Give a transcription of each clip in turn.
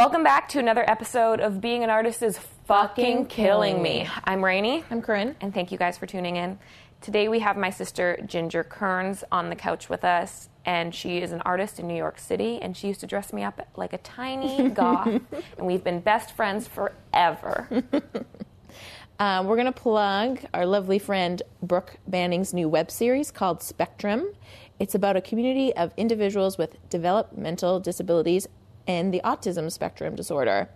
Welcome back to another episode of Being an Artist is Fucking Killing Me. I'm Rainey. I'm Corinne. And thank you guys for tuning in. Today we have my sister Ginger Kearns on the couch with us, and she is an artist in New York City, and she used to dress me up like a tiny goth, and we've been best friends forever. Uh, we're going to plug our lovely friend Brooke Banning's new web series called Spectrum. It's about a community of individuals with developmental disabilities and the autism spectrum disorder.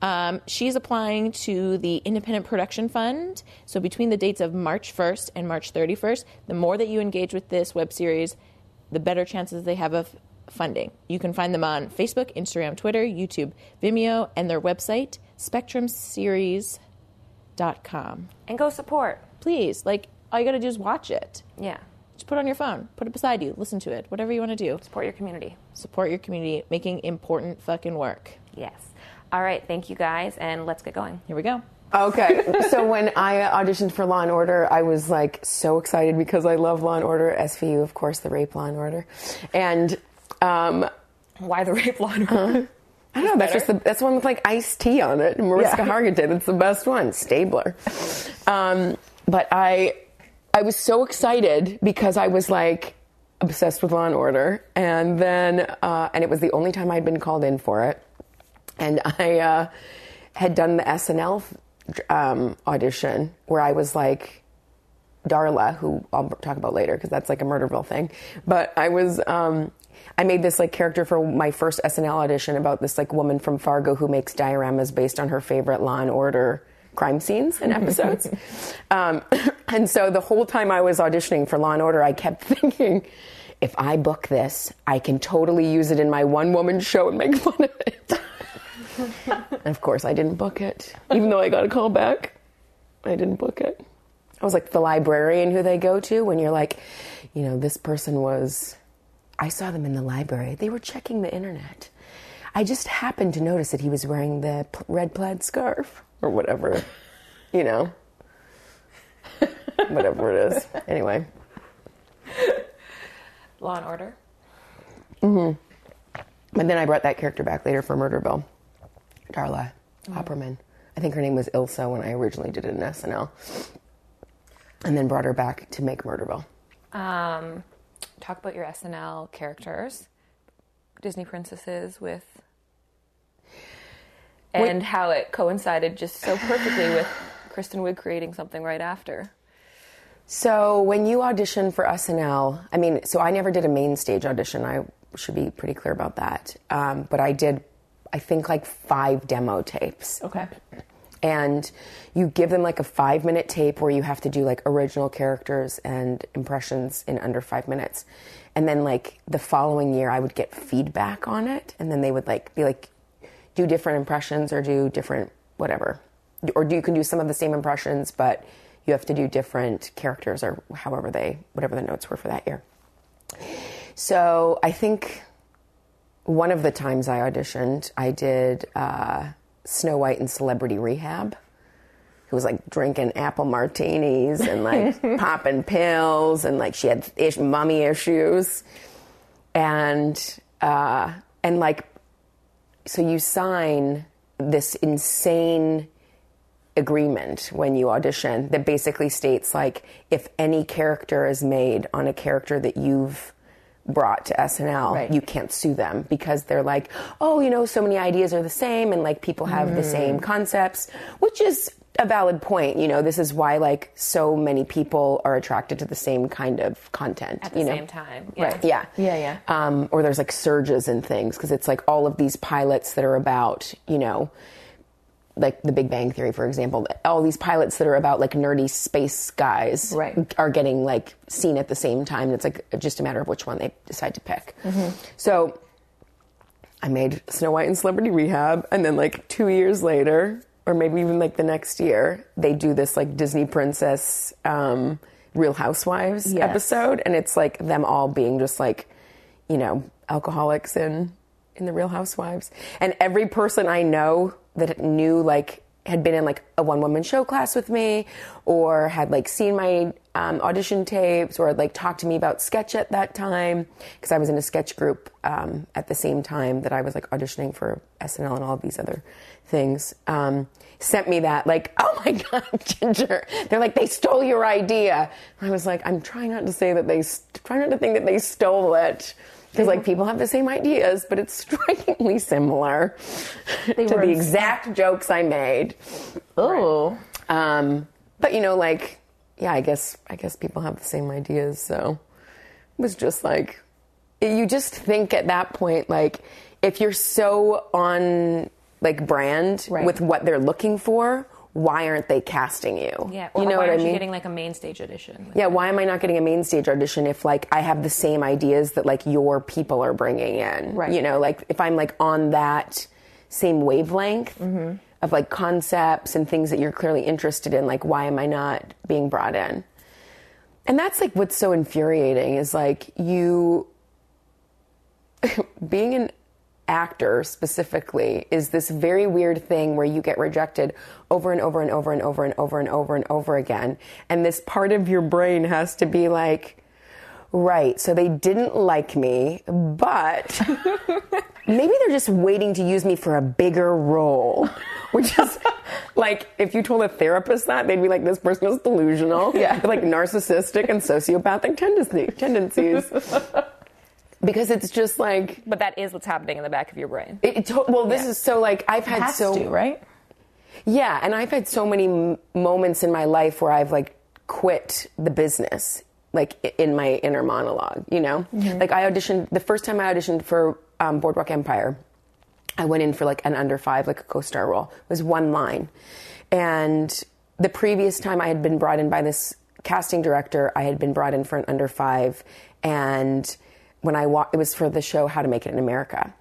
Um, she's applying to the Independent Production Fund. So, between the dates of March 1st and March 31st, the more that you engage with this web series, the better chances they have of funding. You can find them on Facebook, Instagram, Twitter, YouTube, Vimeo, and their website, spectrumseries.com. and go support. Please, like, all you got to do is watch it. Yeah. Just put it on your phone, put it beside you, listen to it, whatever you want to do. Support your community. Support your community making important fucking work. Yes. All right. Thank you guys, and let's get going. Here we go. Okay, so when I auditioned for Law and Order, I was like so excited because I love Law and Order, SVU, of course, the rape Law and Order, and um, Why the rape law? and order? I don't know. That's just the, that's the one with like iced tea on it. Mariska Yeah. Hargitay. That's the best one. Stabler. Um, but I I was so excited because I was like obsessed with Law and Order, and then uh, and it was the only time I'd been called in for it, and I uh, had done the SNL um, audition where I was like Darla, who I'll talk about later because that's like a Murderville thing. But I was, um, I made this like character for my first SNL audition about this like woman from Fargo who makes dioramas based on her favorite Law and Order crime scenes and episodes. um, and so the whole time I was auditioning for Law and Order, I kept thinking, if I book this, I can totally use it in my one woman show and make fun of it. and of course, I didn't book it, even though I got a call back. I didn't book it. I was like the librarian who they go to when you're like, you know, this person was. I saw them in the library. They were checking the internet. I just happened to notice that he was wearing the red plaid scarf or whatever, you know, whatever it is. Anyway, Law and Order. Mm-hmm. But then I brought that character back later for Murderville, Darla Opperman. I think her name was Ilsa when I originally did it in SNL, and then brought her back to make Murderville. Um, talk about your SNL characters, Disney princesses with, and how it coincided just so perfectly with Kristen Wiig creating something right after. So when you audition for SNL, I mean, so I never did a main stage audition. I should be pretty clear about that. Um, but I did, I think, like five demo tapes. Okay. And you give them like a five minute tape where you have to do like original characters and impressions in under five minutes. And then like the following year, I would get feedback on it. And then they would like be like, do different impressions or do different whatever. Or do you can do some of the same impressions, but you have to do different characters or however they, whatever the notes were for that year. So I think one of the times I auditioned, I did uh, Snow White and Celebrity Rehab. Who was like drinking apple martinis and like popping pills and like she had ish, mummy issues, and uh, and like so you sign this insane agreement when you audition that basically states like if any character is made on a character that you've brought to SNL, Right. you can't sue them because they're like, oh, you know, so many ideas are the same and like people have the hmm. same concepts, which is a valid point. You know, this is why like so many people are attracted to the same kind of content At the you know? same time, yeah. Right. Yeah. Yeah, yeah. Um, or there's like surges and things because it's like all of these pilots that are about, you know, like the Big Bang Theory, for example, all these pilots that are about like nerdy space guys Right. are getting like seen at the same time. It's like just a matter of which one they decide to pick. So I made Snow White and Celebrity Rehab, and then like two years later, or maybe even like the next year, they do this like Disney Princess um, Real Housewives Yes. episode, and it's like them all being just like, you know, alcoholics in in the Real Housewives, and every person I know that knew like had been in like a one woman show class with me, or had like seen my um, audition tapes or like talk to me about sketch at that time because I was in a sketch group um, at the same time that I was like auditioning for SNL and all of these other things. Um, sent me that like, oh my god, Ginger! They're like they stole your idea. I was like, I'm trying not to say that they, st- try not to think that they stole it. Because like people have the same ideas, but it's strikingly similar to were the exact jokes I made. Oh. Um, but you know, like, yeah, I guess I guess people have the same ideas. So it was just like you just think at that point, like, if you're so on like brand Right. with what they're looking for, why aren't they casting you? Yeah, or you know why what I aren't mean. you getting like a main stage audition? yeah, why am I not getting a main stage audition if like I have the same ideas that like your people are bringing in? Right. You know, like if I'm like on that same wavelength Mm-hmm. Of like concepts and things that you're clearly interested in, like why am I not being brought in? And that's like what's so infuriating is like you being an actor specifically is this very weird thing where you get rejected over and over and over and over and over and over and over again. And this part of your brain has to be like, right, so they didn't like me, but maybe they're just waiting to use me for a bigger role. Which is like, if you told a therapist that, they'd be like, this person is delusional. Yeah. Like narcissistic and sociopathic tendency, tendencies. because it's just like, But that is what's happening in the back of your brain. it, it well, this is so like, I've had Has so. to, right? Yeah, and I've had so many m- moments in my life where I've like quit the business, like in my inner monologue. You know, mm-hmm. like I auditioned the first time I auditioned for um, Boardwalk Empire. I went in for like an under five, like a co-star role. It was one line, and the previous time I had been brought in by this casting director, I had been brought in for an under five, and when I walked, it was for the show How to Make It in America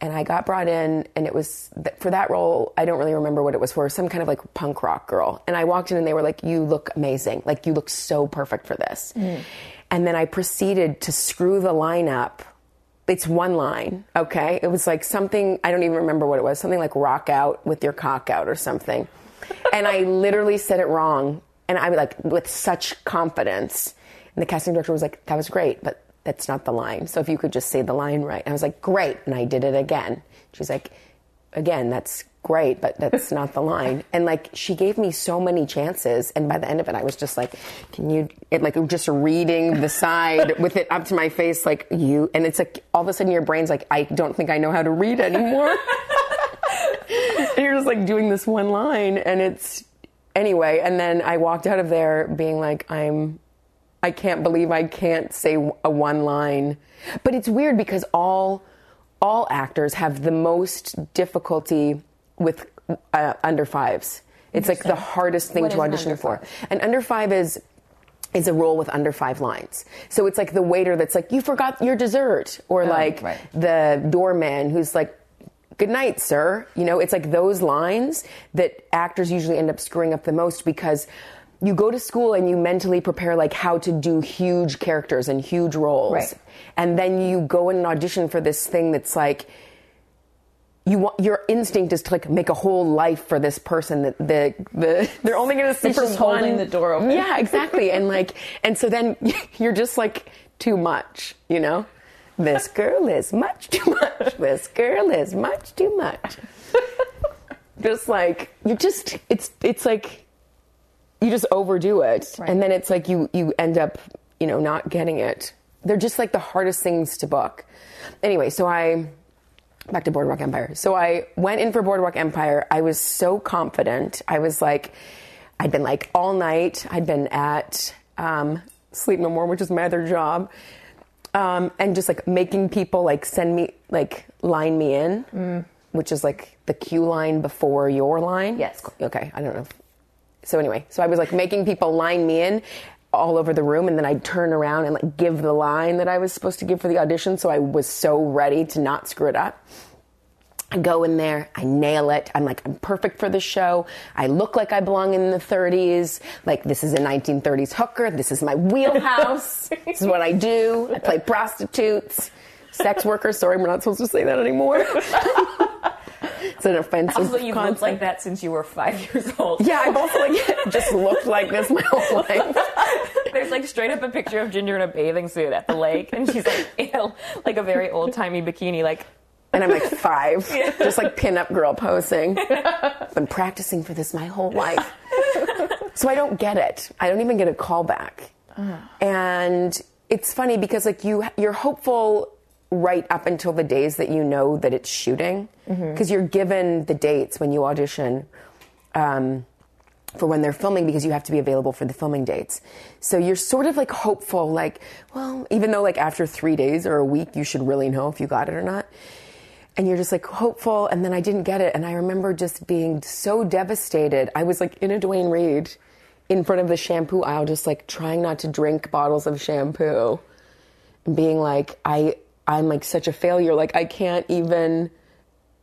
and I got brought in, and it was th- for that role. I don't really remember what it was for. Some kind of like punk rock girl. And I walked in, and they were like, "You look amazing. Like you look so perfect for this." And then I proceeded to screw the line up. It's one line, okay? It was like something I don't even remember what it was. Something like "rock out with your cock out" or something. and I literally said it wrong, and I was like with such confidence. And the casting director was like, "That was great, but." That's not the line. So if you could just say the line right. And I was like, great. And I did it again. She's like, again, that's great, but that's not the line. And like, she gave me so many chances. And by the end of it, I was just like, can you, it like just reading the side with it up to my face, like you. And it's like, all of a sudden your brain's like, I don't think I know how to read anymore. and you're just like doing this one line. And it's, anyway. And then I walked out of there being like, I'm, I can't believe I can't say a one line. But it's weird because all all actors have the most difficulty with uh, under fives. It's like the hardest thing What to is an audition for. And under five is is a role with under five lines. So it's like the waiter that's like, you forgot your dessert, or like right. the doorman who's like, good night, sir. You know, it's like those lines that actors usually end up screwing up the most because you go to school and you mentally prepare like how to do huge characters and huge roles. Right. And then you go in and audition for this thing that's like, you want your instinct is to like make a whole life for this person that the the they're only going to see for just one holding the door open. Yeah, exactly. and like and so then you're just like too much, you know? This girl is much too much. This girl is much too much. just like you just it's it's like you just overdo it Right. and then it's like you you end up, you know, not getting it. They're just like the hardest things to book. Anyway, so I back to Boardwalk Empire. So I went in for Boardwalk Empire. I was so confident. I was like, I'd been like all night. I'd been at um, Sleep No More, which is my other job, um, and just like making people like send me like line me in, which is like the queue line before your line. Yes. Okay. I don't know. If, so anyway, so I was like making people line me in all over the room and then I'd turn around and like give the line that I was supposed to give for the audition so I was so ready to not screw it up. I go in there, I nail it. I'm like, I'm perfect for the show. I look like I belong in the 30s. Like, this is a 1930s hooker. This is my wheelhouse. this is what I do. I play prostitutes, sex workers. Sorry, we're not supposed to say that anymore. it's an offensive Also, you've looked like that since you were five years old. Yeah, I've also like just looked like this my whole life. There's like straight up a picture of Ginger in a bathing suit at the lake, and she's like in like a very old timey bikini, like and I'm like five, just like pinup girl posing. I've been practicing for this my whole life. So I don't get it. I don't even get a call back. Uh-huh. And it's funny because like you you're hopeful right up until the days that you know that it's shooting because you're given the dates when you audition um, for when they're filming because you have to be available for the filming dates. So you're sort of like hopeful, like, well, even though like after three days or a week you should really know if you got it or not. And you're just like hopeful, and then I didn't get it. And I remember just being so devastated. I was like in a Duane Reade in front of the shampoo aisle, just like trying not to drink bottles of shampoo and being like, I, I'm like such a failure. Like I can't even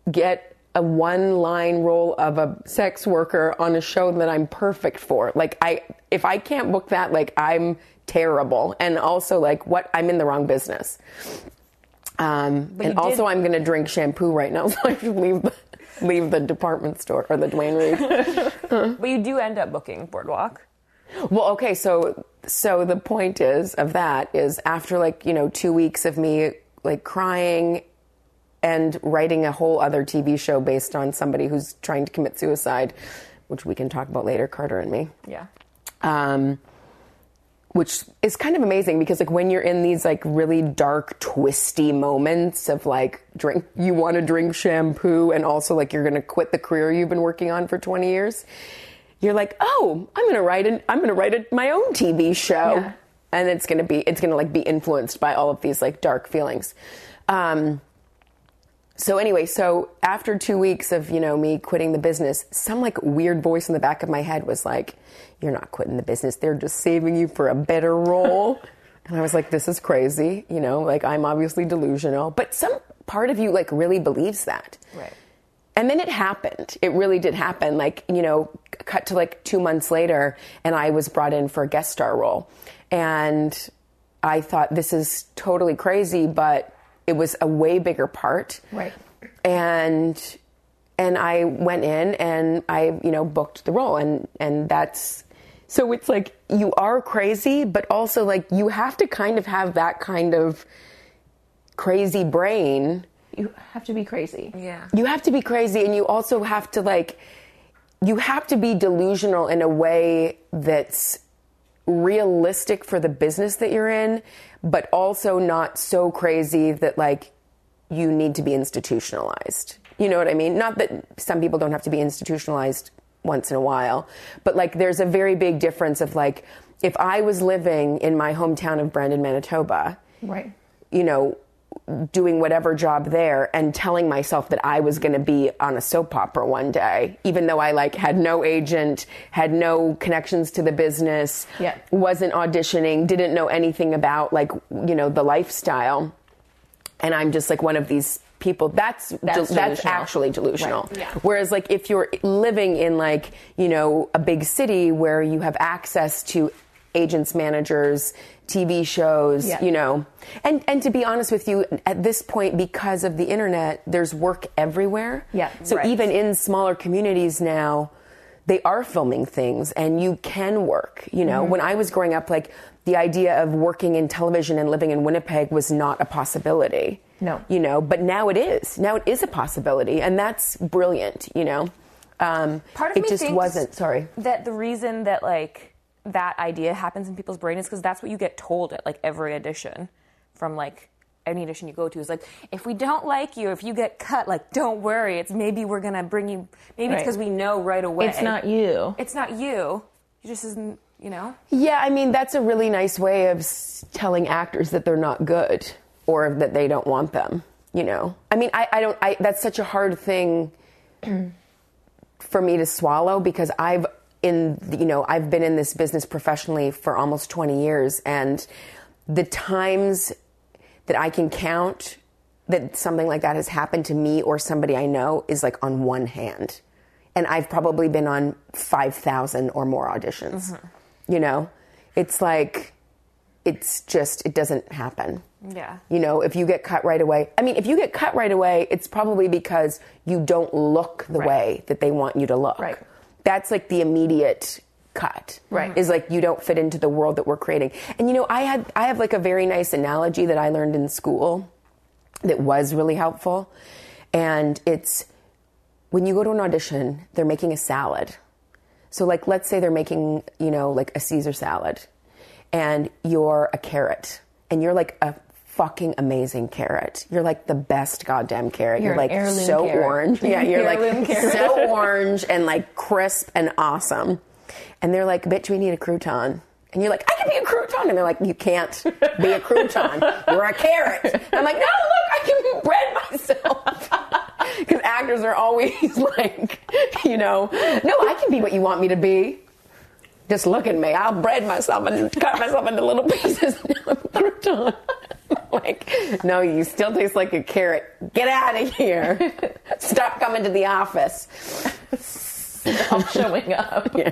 get a one line role of a sex worker on a show that I'm perfect for. Like I if I can't book that, like I'm terrible. And also like what I'm in the wrong business. Um, and also I'm gonna drink shampoo right now, so I should leave the leave the department store or the Duane Reade. But you do end up booking Boardwalk. Well, okay, so so the point is of that is after like, you know, 2 weeks of me like crying and writing a whole other TV show based on somebody who's trying to commit suicide, which we can talk about later, Carter and me. Yeah. Um which is kind of amazing because like when you're in these like really dark twisty moments of like drink you want to drink shampoo and also like you're going to quit the career you've been working on for 20 years you're like oh i'm going to write an i'm going to write a, my own tv show Yeah. And it's going to be it's to like be influenced by all of these like dark feelings um so anyway, so after two weeks of you know me quitting the business, some like weird voice in the back of my head was like, "You're not quitting the business. They're just saving you for a better role." and I was like, "This is crazy." You know, like I'm obviously delusional, but some part of you like really believes that. Right. And then it happened. It really did happen. Like, you know, cut to like two months later, and I was brought in for a guest star role. And I thought, this is totally crazy, but it was a way bigger part. Right. And and I went in and I, you know, booked the role and and that's so it's like you are crazy, but also like you have to kind of have that kind of crazy brain You have to be crazy. Yeah. you have to be crazy and you also have to like you have to be delusional in a way that's realistic for the business that you're in but also not so crazy that like you need to be institutionalized you know what i mean not that some people don't have to be institutionalized once in a while but like there's a very big difference of like if i was living in my hometown of brandon manitoba Right. you know, doing whatever job there and telling myself that I was going to be on a soap opera one day, even though I like had no agent, had no connections to the business, Yeah. wasn't auditioning, didn't know anything about like, you know, the lifestyle. And I'm just like one of these people that's That's that's, actually delusional. Right, yeah. Whereas like if you're living in like, you know, a big city where you have access to agents, managers, TV shows, Yeah. you know. And and to be honest with you, at this point because of the internet, there's work everywhere. Yeah, So right. even in smaller communities now, they are filming things and you can work, you Mm-hmm. know. When I was growing up like the idea of working in television and living in Winnipeg was not a possibility. No. You know, but now it is. Now it is a possibility and that's brilliant, you know. Um Part of it me just wasn't, sorry. that the reason that like that idea happens in people's brains is because that's what you get told at like every audition from like any audition you go to is like if we don't like you if you get cut like don't worry it's maybe we're gonna bring you maybe it's because we know right away It's not you. it's not you you just isn't you know Yeah, I mean, that's a really nice way of telling actors that they're not good or that they don't want them, you know? I mean, I, I don't, I, that's such a hard thing for me to swallow because I've in, you know, I've been in this business professionally for almost 20 years and the times that I can count that something like that has happened to me or somebody I know is like on one hand. And I've probably been on 5,000 or more auditions. Mm-hmm. You know, it's like, it's just, it doesn't happen. yeah You know, if you get cut right away, I mean, if you get cut right away, it's probably because you don't look the Right. way that they want you to look. Right. That's like the immediate cut. Right. Mm-hmm. Is like you don't fit into the world that we're creating. And you know, I had I have like a very nice analogy that I learned in school that was really helpful. And it's when you go to an audition, they're making a salad. So like let's say they're making, you know, like a Caesar salad and you're a carrot and you're like a fucking amazing carrot. You're like the best goddamn carrot. You're You're, like so carrot. orange. Yeah, you're like carrot. so orange and like crisp and awesome. And they're like, bitch, we need a crouton. And you're like, I can be a crouton. And they're like, you can't be a crouton. You're a carrot. And I'm like, no, look, I can bread myself. Because actors are always like, you know, no, I can be what you want me to be. Just look at me. I'll bread myself and cut myself into little pieces. I'm a crouton. Like, no, you still taste like a carrot. Get out of here. Stop coming to the office. Stop showing up.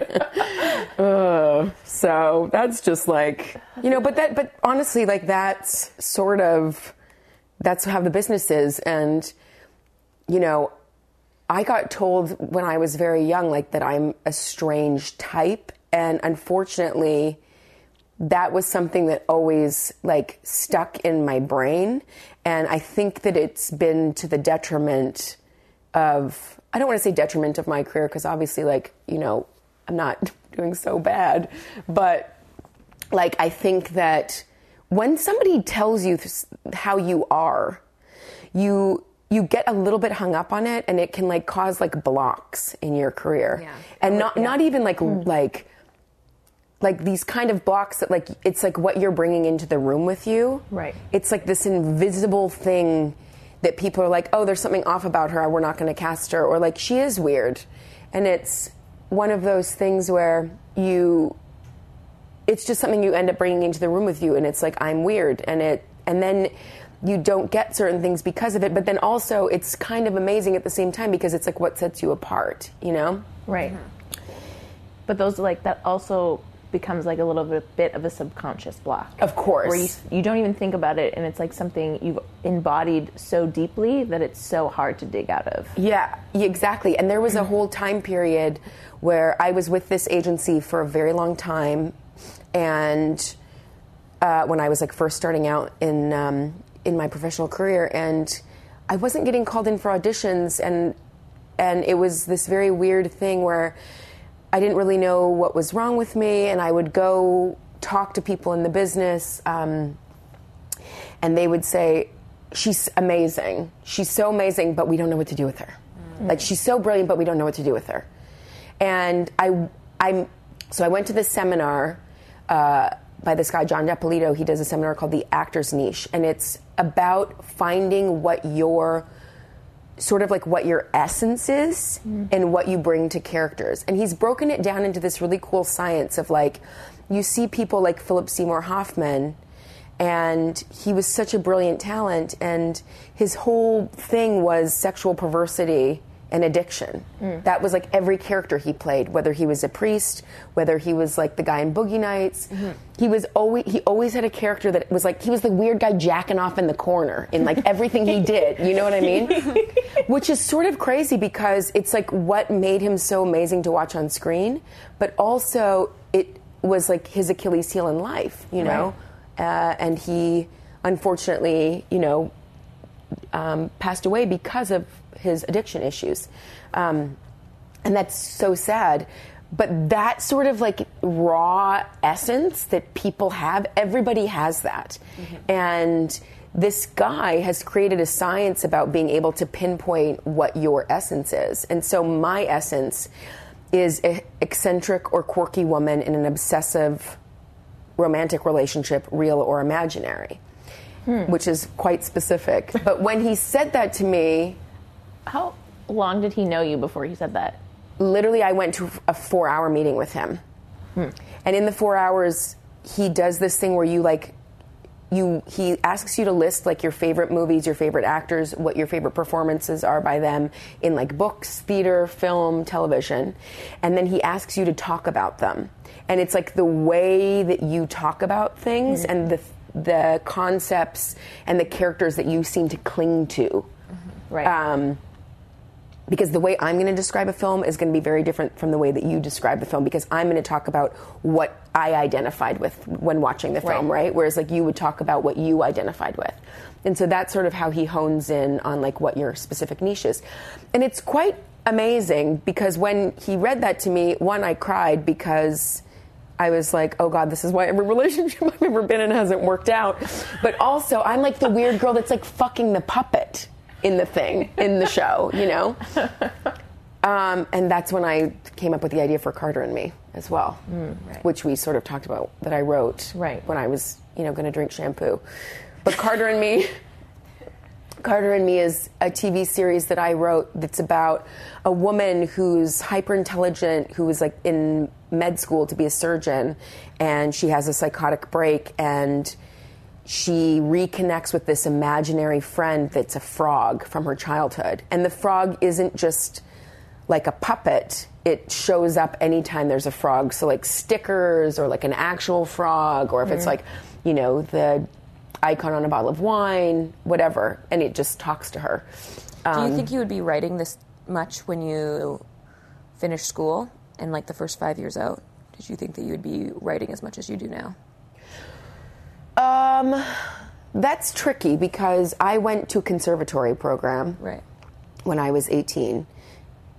Uh, so that's just like you know but that but honestly like that's sort of that's how the business is and you know i got told when i was very young like that i'm a strange type and unfortunately that was something that always like stuck in my brain. And i think that it's been to the detriment of i don't want to say detriment of my career because obviously like you know i'm not doing so bad. But like i think that when somebody tells you how you are you you get a little bit hung up on it and it can like cause like blocks in your career. Yeah. and not not even like hmm. like like these kind of blocks that like it's like what you're bringing into the room with you. Right. it's like this invisible thing that people are like oh there's something off about her. We're not going to cast her. Or like she is weird. And it's one of those things where you it's just something you end up bringing into the room with you and it's like i'm weird. And it and then you don't get certain things because of it but then also it's kind of amazing at the same time because it's like what sets you apart you know? Right. Mm-hmm. But those like that also becomes like a little bit, bit of a subconscious block. Of course. Where you, you don't even think about it and it's like something you've embodied so deeply that it's so hard to dig out of. Yeah, yeah, exactly. And there was a whole time period where I was with this agency for a very long time, and uh, when I was like first starting out in um, in my professional career, and I wasn't getting called in for auditions, and and it was this very weird thing where I didn't really know what was wrong with me, and I would go talk to people in the business. Um, and they would say, "She's amazing. She's so amazing, but we don't know what to do with her. Like she's so brilliant, but we don't know what to do with her." And I, I'm, so I went to this seminar uh, by this guy John Depolito. He does a seminar called the Actor's Niche, and it's about finding what your sort of like what your essence is mm-hmm. and what you bring to characters. And he's broken it down into this really cool science of like, you see people like Philip Seymour Hoffman, and he was such a brilliant talent, and his whole thing was sexual perversity and addiction. That was like every character he played, whether he was a priest, whether he was like the guy in Boogie Nights. He was always he always had a character that was like he was the weird guy jacking off in the corner in like everything he did. You know what I mean? Which is sort of crazy because it's like what made him so amazing to watch on screen, but also it was like his Achilles heel in life. You know, uh, and he unfortunately, you know, um, passed away because of his addiction issues. Um, and that's so sad. But that sort of like raw essence that people have, everybody has that. And this guy has created a science about being able to pinpoint what your essence is. And so my essence is an eccentric or quirky woman in an obsessive romantic relationship, real or imaginary, which is quite specific. But when he said that to me, How long did he know you before he said that? literally, I went to a four hour meeting with him. Hmm. And in the four hours, he does this thing where you like, you he asks you to list like your favorite movies, your favorite actors, what your favorite performances are by them in like books, theater, film, television, and then he asks you to talk about them. And it's like the way that you talk about things hmm. and the the concepts and the characters that you seem to cling to. Mm-hmm. Right. Um, because the way I'm going to describe a film is going to be very different from the way that you describe the film because I'm going to talk about what I identified with when watching the film, Right. right? Whereas like you would talk about what you identified with. And so that's sort of how he hones in on like what your specific niche is. And it's quite amazing because when he read that to me, one I cried because I was like, oh God, this is why every relationship I've ever been in hasn't worked out. But also, I'm like the weird girl that's like fucking the puppet in the thing, in the show, you know? Um, and that's when I came up with the idea for Carter and Me as well, which we sort of talked about that I wrote Right. when I was, you know, going to drink shampoo. But Carter and Me. Carter and Me is a TV series that I wrote that's about a woman who's hyper intelligent, who is like in med school to be a surgeon, and she has a psychotic break, and she reconnects with this imaginary friend that's a frog from her childhood. And the frog isn't just like a puppet, it shows up anytime there's a frog. So, like stickers, or like an actual frog, or if it's like, you know, the icon on a bottle of wine, whatever, and it just talks to her. Do Um, you think you would be writing this much when you finish school and like the first five years out? Did you think that you would be writing as much as you do now? Um, that's tricky because I went to a conservatory program Right. when I was 18,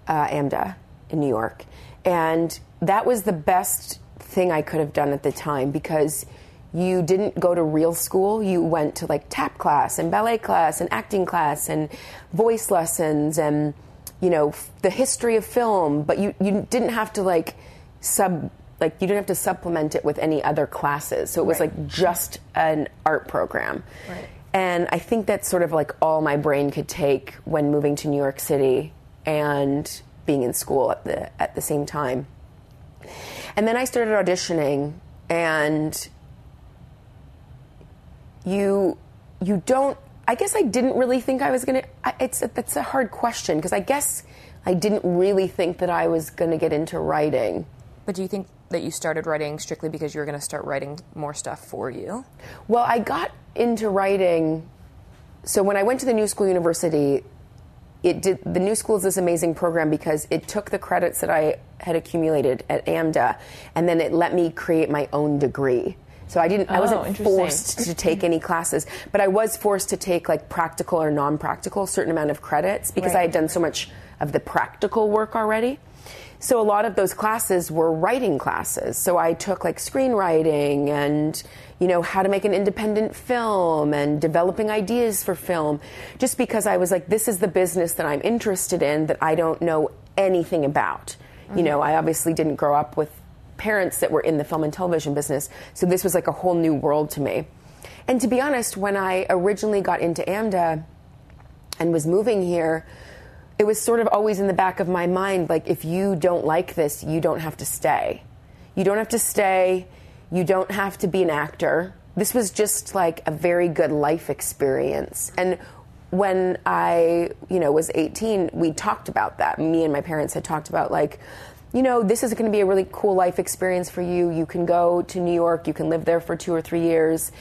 uh, AMDA in New York. And that was the best thing I could have done at the time because you didn't go to real school. You went to like tap class and ballet class and acting class and voice lessons and, you know, f- the history of film, but you, you didn't have to like sub, like you didn't have to supplement it with any other classes. So it was Right. like just an art program. Right. And I think that's sort of like all my brain could take when moving to New York City and being in school at the at the same time. And then I started auditioning and you you don't I guess I didn't really think I was going to it's a, that's a hard question because I guess I didn't really think that I was going to get into writing. But do you think that you started writing strictly because you were going to start writing more stuff for you? Well, I got into writing. So when I went to the New School University, it did. The New School is this amazing program because it took the credits that I had accumulated at AMDA, and then it let me create my own degree. So I didn't. Oh, I Oh, wasn't forced to take any classes, but I was forced to take like practical or non-practical, certain amount of credits because Right. I had done so much of the practical work already. So a lot of those classes were writing classes. So I took like screenwriting and you know how to make an independent film and developing ideas for film just because I was like this is the business that I'm interested in that I don't know anything about. You know, mm-hmm. I obviously didn't grow up with parents that were in the film and television business. So this was like a whole new world to me. And to be honest, when I originally got into AMDA and was moving here, it was sort of always in the back of my mind like, if you don't like this, you don't have to stay. You don't have to stay. You don't have to be an actor. This was just like a very good life experience. And when I, you know, was 18, we talked about that. Me and my parents had talked about like, you know, this is going to be a really cool life experience for you. You can go to New York, you can live there for two or three years,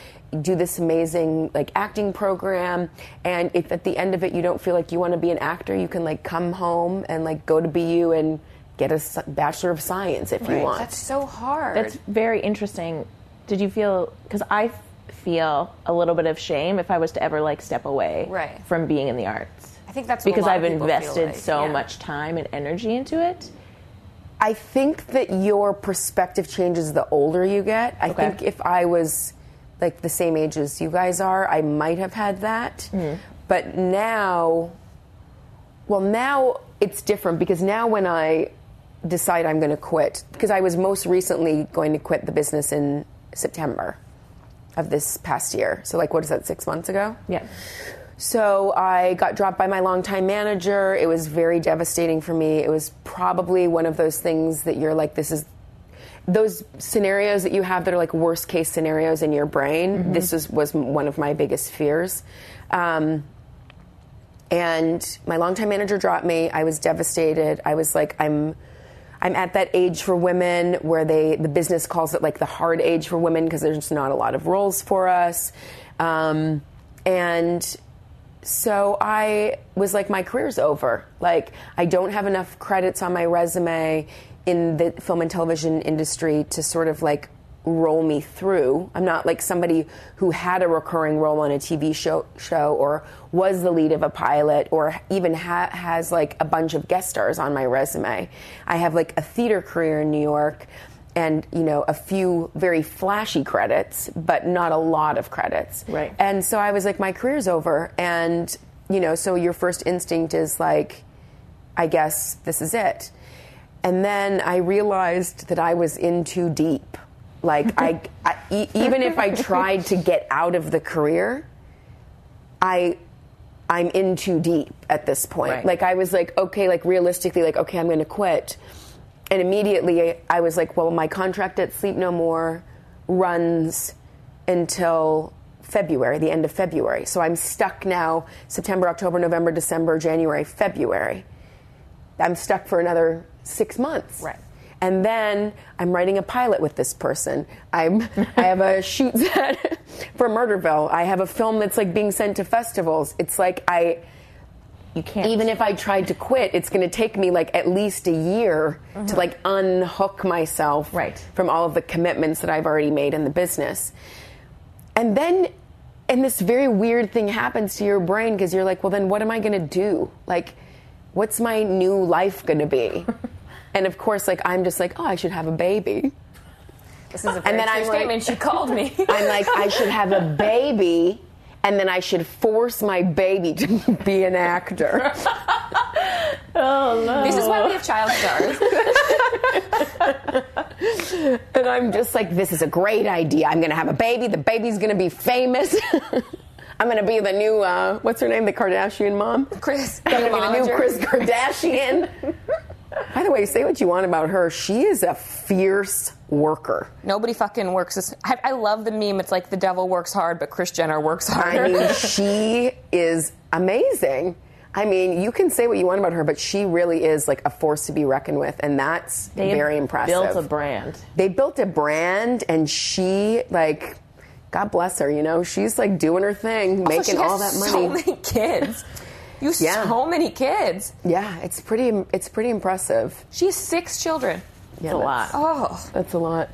do this amazing like acting program, and if at the end of it you don't feel like you want to be an actor, you can like come home and like go to BU and get a bachelor of science if you want. That's so hard. That's very interesting. Did you feel because i feel a little bit of shame if I was to ever like step away Right. from being in the arts. I think that's what a because lot I've of people feel invested like, so yeah. much time and energy into it. I think that your perspective changes the older you get. I Okay. think if I was like the same age as you guys are, I might have had that. Mm. But now, well, now it's different because now when I decide I'm going to quit, because I was most recently going to quit the business in September of this past year. So, like, what is that, six months ago? Yeah. So I got dropped by my longtime manager. It was very devastating for me. It was probably one of those things that you're like, this is those scenarios that you have that are like worst case scenarios in your brain. This was, was one of my biggest fears. Um, and my longtime manager dropped me. I was devastated. I was like, I'm. I'm at that age for women where they the business calls it like the hard age for women because there's not a lot of roles for us, um, and so I was like, my career's over. Like, I don't have enough credits on my resume in the film and television industry to sort of like roll me through. I'm not like somebody who had a recurring role on a TV show, show or was the lead of a pilot or even ha- has like a bunch of guest stars on my resume. I have like a theater career in New York and you know a few very flashy credits but not a lot of credits Right. and so i was like my career's over and you know so your first instinct is like i guess this is it and then i realized that i was in too deep like I, I e- even if i tried to get out of the career i i'm in too deep at this point Right. like i was like okay like realistically like okay i'm going to quit and immediately I was like, well, my contract at Sleep No More runs until February, the end of February. So I'm stuck now September, October, November, December, January, February. I'm stuck for another six months. Right. And then I'm writing a pilot with this person. I'm I have a shoot set for Murderville. I have a film that's like being sent to festivals. It's like I You can't. even if I tried to quit, it's going to take me like at least a year to like unhook myself Mm-hmm. Right. from all of the commitments that I've already made in the business. And then, and this very weird thing happens to your brain because you're like, well, then what am I going to do? Like, what's my new life going to be? and of course, like, I'm just like, oh, I should have a baby. This is a And then I'm like- statement. she called me. I'm like, I should have a baby. And then I should force my baby to be an actor. Oh no! This is why we have child stars. And I'm just like, this is a great idea. I'm going to have a baby. The baby's going to be famous. I'm going to be the new, uh, what's her name? The Kardashian mom? Kris, I'm going to be the new Kris Kardashian. By the way, say what you want about her. She is a fierce worker. Nobody fucking works. As, I, I love the meme. It's like the devil works hard, but Kris Jenner works harder. I mean, she is amazing. I mean, you can say what you want about her, but she really is like a force to be reckoned with, and that's They very impressive. Built a brand. they built a brand and she like god bless her you know she's like doing her thing Also, making she all that So money many kids. You have Yeah. so many kids. yeah it's pretty it's pretty impressive She has six children. yeah, a lot. Oh, that's a lot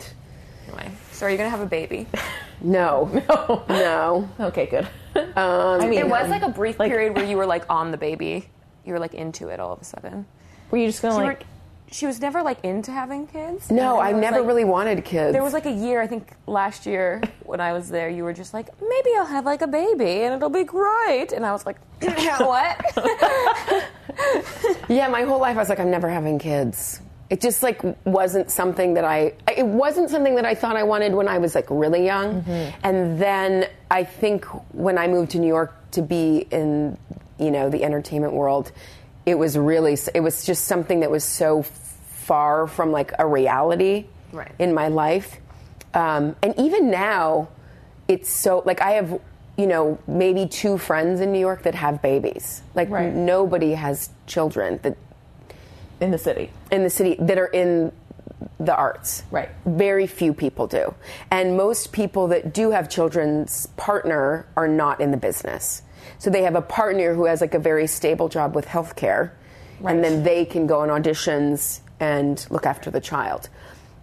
anyway. So are you gonna have a baby? no no no Okay, good. um, I mean, It was like a brief Like- period where you were like on the baby. You were like into it all of a sudden. were you just gonna were- like? She was never like into having kids. No i never like- really wanted kids There was like a year, I think last year when I was there, you were just like, maybe I'll have like a baby and it'll be great. And I was like, what? yeah my whole life i was like i'm never having kids it just like wasn't something that i it wasn't something that i thought i wanted when i was like really young mm-hmm. and then i think when i moved to new york to be in you know the entertainment world it was really it was just something that was so far from like a reality Right. in my life um, and even now it's so like i have you know maybe two friends in new york that have babies like Right. nobody has children that in the city. in the city that are in the arts. Right. Very few people do. And most people that do have children's partner are not in the business. So they have a partner who has like a very stable job with healthcare. And then they can go on auditions and look after the child.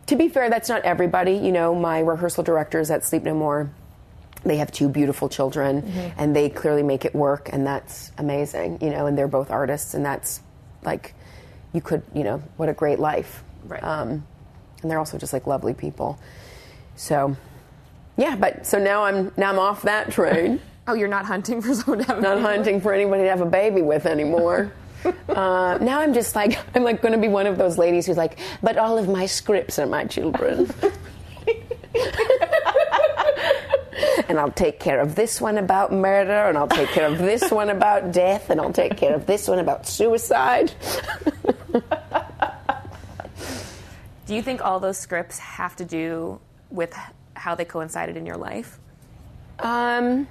To be fair, that's not everybody. You know, my rehearsal directors at Sleep No More, they have two beautiful children and they clearly make it work and that's amazing, you know, and they're both artists and that's like you could, you know, what a great life. Right. Um, and they're also just like lovely people. So, yeah, but so now I'm now I'm off that train. oh, you're not hunting for someone to have a Not baby? hunting for anybody to have a baby with anymore. Uh, now I'm just like I'm like going to be one of those ladies who's like, but all of my scripts are my children. and I'll take care of this one about murder, and I'll take care of this one about death, and I'll take care of this one about suicide. Do you think all those scripts have to do with how they coincided in your life? Um,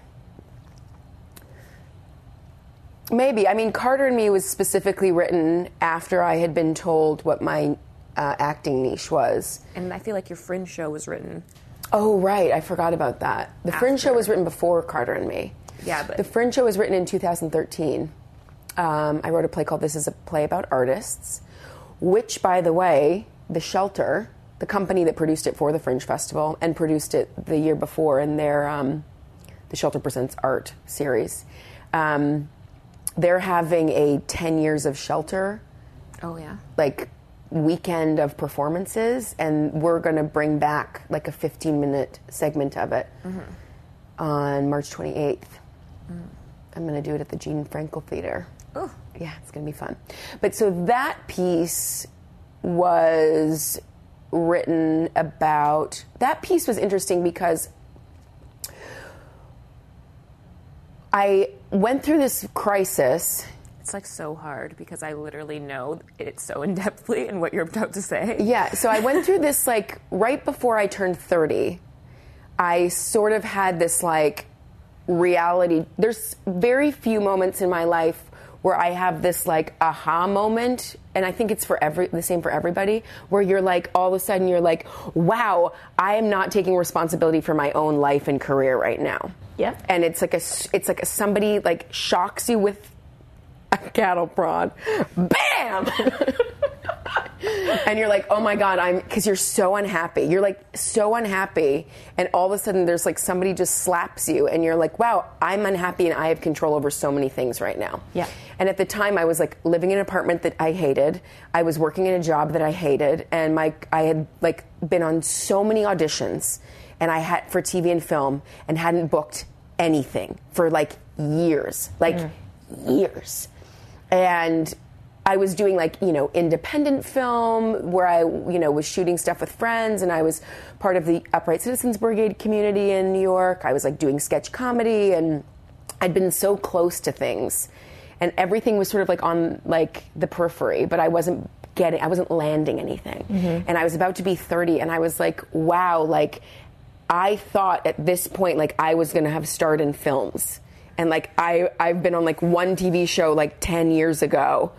maybe. I mean, Carter and Me was specifically written after I had been told what my uh, acting niche was. And I feel like your fringe show was written. Oh, right. I forgot about that. The Fringe show was written before Carter and Me. Yeah, but- the Fringe show was written in 2013. Um, I wrote a play called "This Is a Play About Artists," which, by the way, the Shelter, the company that produced it for the Fringe Festival and produced it the year before in their um, the Shelter Presents Art series, um, they're having a 10 years of Shelter. Oh yeah. like weekend of performances and we're going to bring back like a 15 minute segment of it mm-hmm. on march 28th mm. i'm going to do it at the gene frankel theater. Oh. yeah it's going to be fun. But so that piece was written about that piece was interesting because i went through this crisis It's like so hard because I literally know it so in depthly in what you're about to say. Yeah, so I went through this like right before I turned 30. I sort of had this like reality. There's very few moments in my life where I have this like aha moment, and I think it's for every the same for everybody, where you're like all of a sudden you're like, wow, I am not taking responsibility for my own life and career right now. Yeah. and it's like a it's like a, somebody like shocks you with a cattle prod, bam. and you're like, oh my god, I'm because you're so unhappy. You're like so unhappy, and all of a sudden there's like somebody just slaps you, and you're like, wow, I'm unhappy, and I have control over so many things right now. Yeah. And at the time, I was like living in an apartment that I hated. I was working in a job that I hated, and my I had like been on so many auditions, and I had for TV and film, and hadn't booked anything for like years, like mm. years and I was doing like you know independent film where I you know was shooting stuff with friends and I was part of the Upright Citizens Brigade community in New York. I was like doing sketch comedy and I'd been so close to things and everything was sort of like on like the periphery, but I wasn't getting I wasn't landing anything. Mm-hmm. And I was about to be 30 and I was like wow like I thought at this point like I was going to have starred in films. And like I I've been on like one TV show like 10 years ago.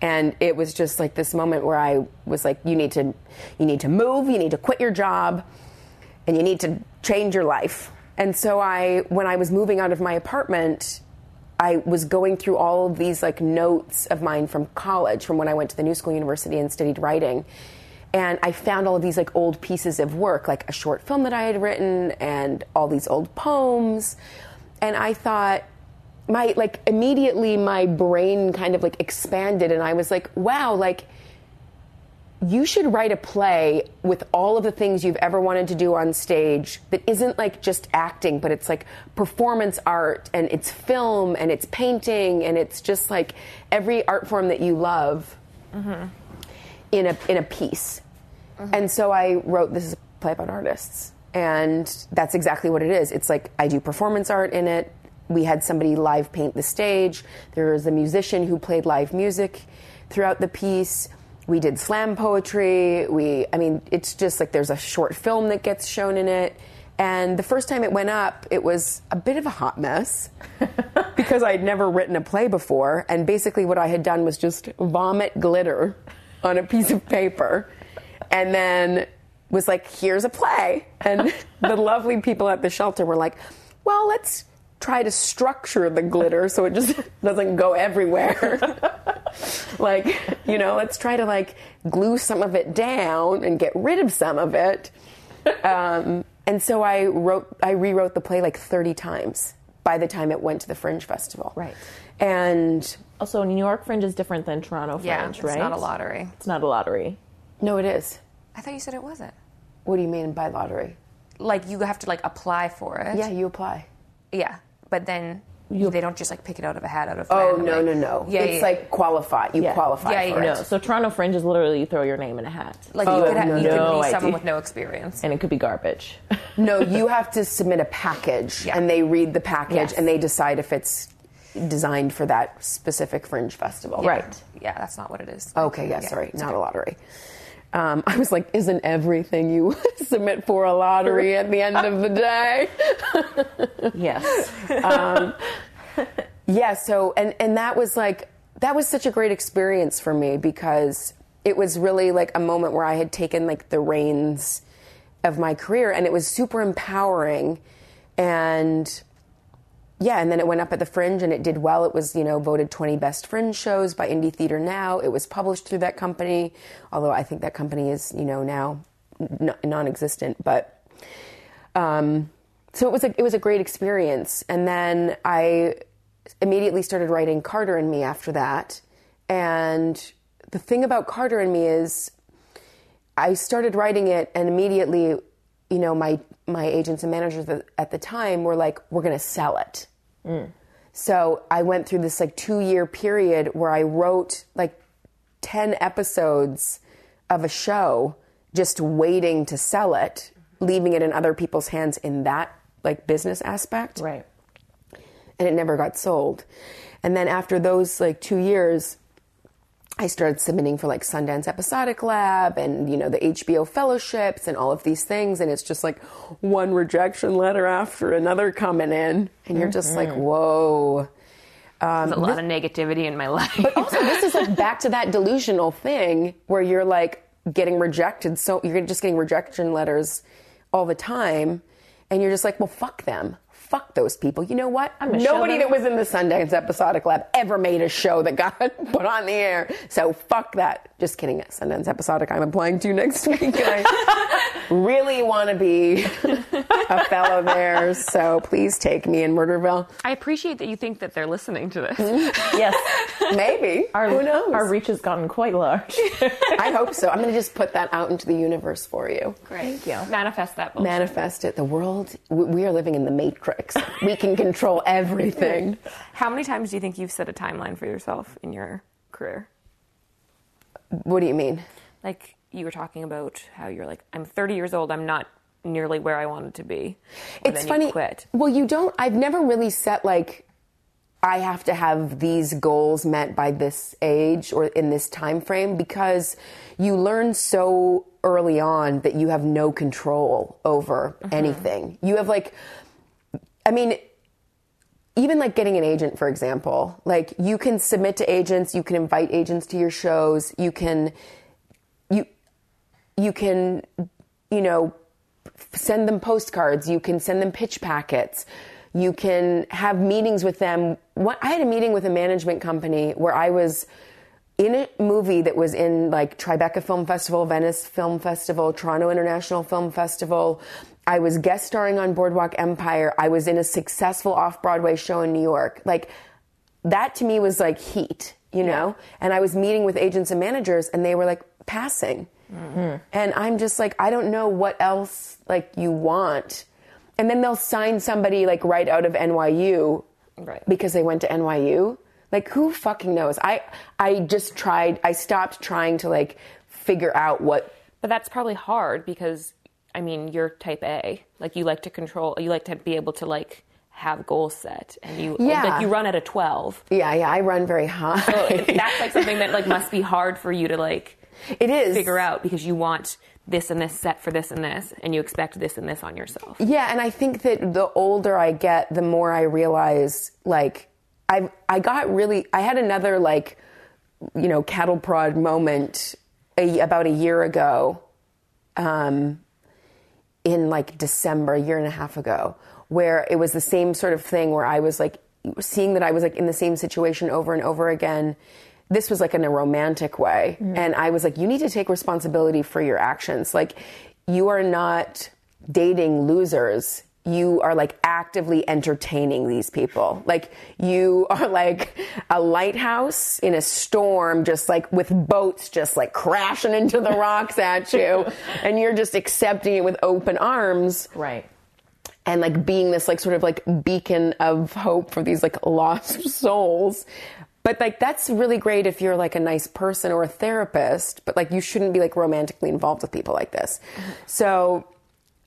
And it was just like this moment where I was like you need to you need to move you need to quit your job and you need to change your life. And so I when I was moving out of my apartment I was going through all of these like notes of mine from college from when I went to the New School University and studied writing and I found all of these like old pieces of work like a short film that I had written and all these old poems. And I thought my like immediately my brain kind of like expanded and I was like wow like you should write a play with all of the things you've ever wanted to do on stage that isn't like just acting but it's like performance art and it's film and it's painting and it's just like every art form that you love mm-hmm. In a in a piece. Mm-hmm. And so I wrote this is a play about artists. And that's exactly what it is. It's like I do performance art in it. We had somebody live paint the stage. There was a musician who played live music throughout the piece. We did slam poetry. We I mean, it's just like there's a short film that gets shown in it. And the first time it went up, it was a bit of a hot mess because I'd never written a play before. And basically, what I had done was just vomit glitter on a piece of paper and then was like, here's a play. And the lovely people at the shelter were like, well, let's try to structure the glitter so it just doesn't go everywhere. like, you know, let's try to like glue some of it down and get rid of some of it. Um, and so I wrote, I rewrote the play like 30 times by the time it went to the Fringe Festival. Right. And Also, New York Fringe is different than Toronto Fringe, right? Yeah, it's right? not a lottery. It's not a lottery. no, it is. I thought you said it wasn't. What do you mean by lottery? Like you have to like apply for it. Yeah, you apply. Yeah, but then you, they don't just like pick it out of a hat out of. Oh randomly. no no no! Yeah, it's yeah. like qualify. You Yeah. qualify Yeah, for yeah. it. No, so Toronto Fringe is literally you throw your name in a hat. like Oh, you could, have, no, you could no be someone idea. with no experience. and it could be garbage. No, you have to submit a package, Yeah. and they read the package, Yes. and they decide if it's designed for that specific fringe festival. Right. Yeah, that's not what it is. Okay. Yeah. Yeah, sorry. Not okay. a lottery. Um, I was like, isn't everything you submit for a lottery at the end of the day? yes. yeah so and and that was like that was such a great experience for me because it was really like a moment where i had taken like the reins of my career and it was super empowering and yeah, and then it went up at the Fringe and it did well. It was, you know, voted 20 best Fringe shows by Indie Theater Now. It was published through that company, although I think that company is, you know, now non-existent. But um, so it was a it was a great experience. And then I immediately started writing Carter and Me after that. And the thing about Carter and Me is I started writing it and immediately, you know, my my agents and managers at the time were like, "We're going to sell it." So I went through this like two year period where I wrote like 10 episodes of a show just waiting to sell it, leaving it in other people's hands in that like business aspect. Right. And it never got sold. And then after those like two years, I started submitting for like Sundance Episodic Lab and you know the HBO fellowships and all of these things and it's just like one rejection letter after another coming in and you're just like mm-hmm. whoa. Um, There's a lot of negativity in my life. but also this is like back to that delusional thing where you're like getting rejected so you're just getting rejection letters all the time and you're just like well fuck them fuck those people you know what gonna nobody that was in the sundance episodic lab ever made a show that got put on the air so fuck that just kidding sundance episodic i'm applying to next week and i really want to be a fellow there so please take me in murderville I appreciate that you think that they're listening to this. Mm-hmm. Yes. maybe Our, who knows Our reach has gotten quite large. I hope so. I'm going to just put that out into the universe for you. Great. Thank you. Manifest that bullshit. Manifest it. The world, we- we are living in the matrix. We can control everything. How many times do you think you've set a timeline for yourself in your career? What do you mean? Like you were talking about how you're like, I'm 30 years old. I'm not nearly where I wanted to be. And it's funny. Quit. Well, you don't, I've never really set like, I have to have these goals met by this age or in this time frame because you learn so early on that you have no control over mm-hmm. anything. You have like, I mean, even like getting an agent, for example, like you can submit to agents, you can invite agents to your shows, you can, you, you can, you know, send them postcards, you can send them pitch packets, you can have meetings with them. What, I had a meeting with a management company where I was in a movie that was in like Tribeca Film Festival, Venice Film Festival, Toronto International Film Festival. I was guest starring on Boardwalk Empire. I was in a successful off Broadway show in New York. Like that to me was like heat, you know? And I was meeting with agents and managers and they were like passing. Mm-hmm. And I'm just like, I don't know what else like you want. And then they'll sign somebody like right out of NYU Right. because they went to NYU. Like who fucking knows? I I just tried I stopped trying to like figure out what But that's probably hard because, I mean, you're type A. Like you like to control, you like to be able to like have goals set and you, Yeah. like you run at a 12. yeah, yeah, I run very high. that's like something that like must be hard for you to like it is. figure out because you want this and this set for this and this and you expect this and this on yourself. Yeah, and I think that the older I get, the more I realize like I I got really I had another like you know cattle prod moment a, about a year ago um in like December a year and a half ago where it was the same sort of thing where I was like seeing that I was like in the same situation over and over again. This was like in a romantic way. Mm. And I was like you need to take responsibility for your actions. Like you are not dating losers you are like actively entertaining these people. Like you are like a lighthouse in a storm, just like with boats just like crashing into the rocks at you. And you're just accepting it with open arms right. and like being this like sort of like beacon of hope for these like lost souls. But like that's really great if you're like a nice person or a therapist, but like you shouldn't be like romantically involved with people like this. So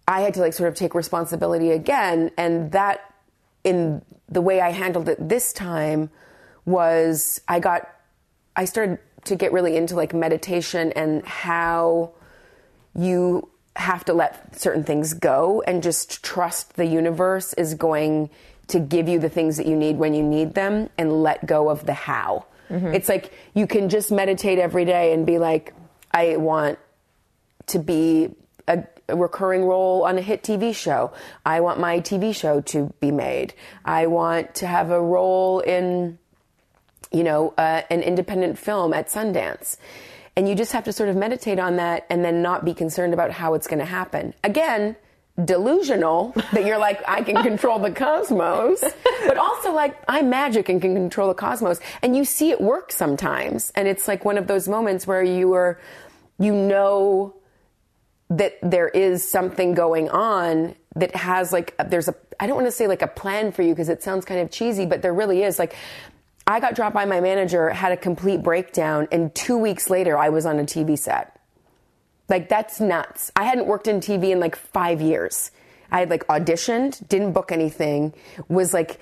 I had to like sort of take responsibility again and that in the way I handled it this time was I got I started to get really into like meditation and how you have to let certain things go and just trust the universe is going to give you the things that you need when you need them and let go of the how. Mm-hmm. It's like you can just meditate every day and be like, I want to be recurring role on a hit TV show. I want my TV show to be made. I want to have a role in, you know, uh, an independent film at Sundance. And you just have to sort of meditate on that and then not be concerned about how it's going to happen. Again, delusional that you're like, I can control the cosmos, but also like, I'm magic and can control the cosmos. And you see it work sometimes. And it's like one of those moments where you are, you know, that there is something going on that has like there's a I don't want to say like a plan for you because it sounds kind of cheesy, but there really is. Like I got dropped by my manager, had a complete breakdown, and two weeks later I was on a TV set. Like that's nuts. I hadn't worked in TV in like five years. I had like auditioned, didn't book anything, was like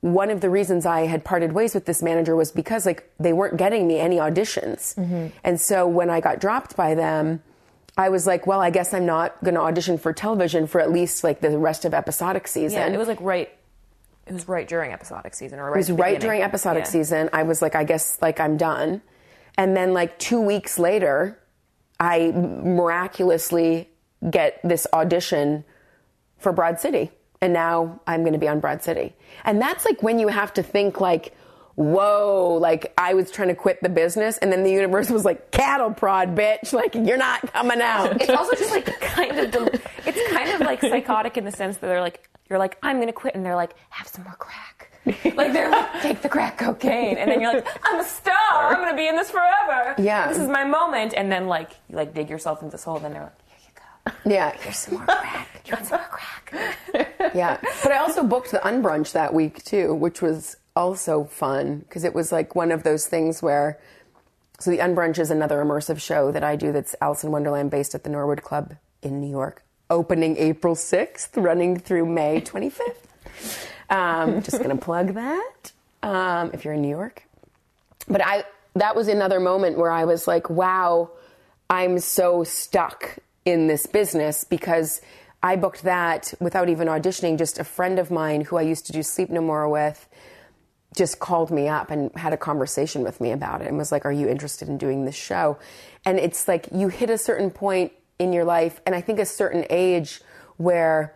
one of the reasons I had parted ways with this manager was because like they weren't getting me any auditions. Mm-hmm. And so when I got dropped by them, I was like, well, I guess I'm not going to audition for television for at least like the rest of episodic season. Yeah, it was like right. It was right during episodic season, or right It was right beginning. during episodic Yeah. season. I was like, I guess like I'm done. And then like two weeks later, I miraculously get this audition for Broad City. And now I'm going to be on Broad City. And that's like when you have to think like, whoa, like I was trying to quit the business and then the universe was like, cattle prod, bitch. Like you're not coming out. It's also just like kind of del- it's kind of like psychotic in the sense that they're like you're like I'm gonna quit and they're like have some more crack. like they're like take the crack cocaine and then you're like I'm a star I'm gonna be in this forever Yeah. this is my moment and then like you like dig yourself into this hole and then they're like here you go yeah. here's some more crack you want some more crack yeah. But I also booked the unbrunch that week too, which was also fun because it was like one of those things where. So the unbrunch is another immersive show that I do that's Alice in Wonderland based at the Norwood Club in New York, opening April 6th, running through May 25th. Um, just gonna plug that um, if you're in New York. But I that was another moment where I was like, wow, I'm so stuck in this business because I booked that without even auditioning. Just a friend of mine who I used to do Sleep No More with just called me up and had a conversation with me about it and was like, Are you interested in doing this show? And it's like you hit a certain point in your life, and I think a certain age where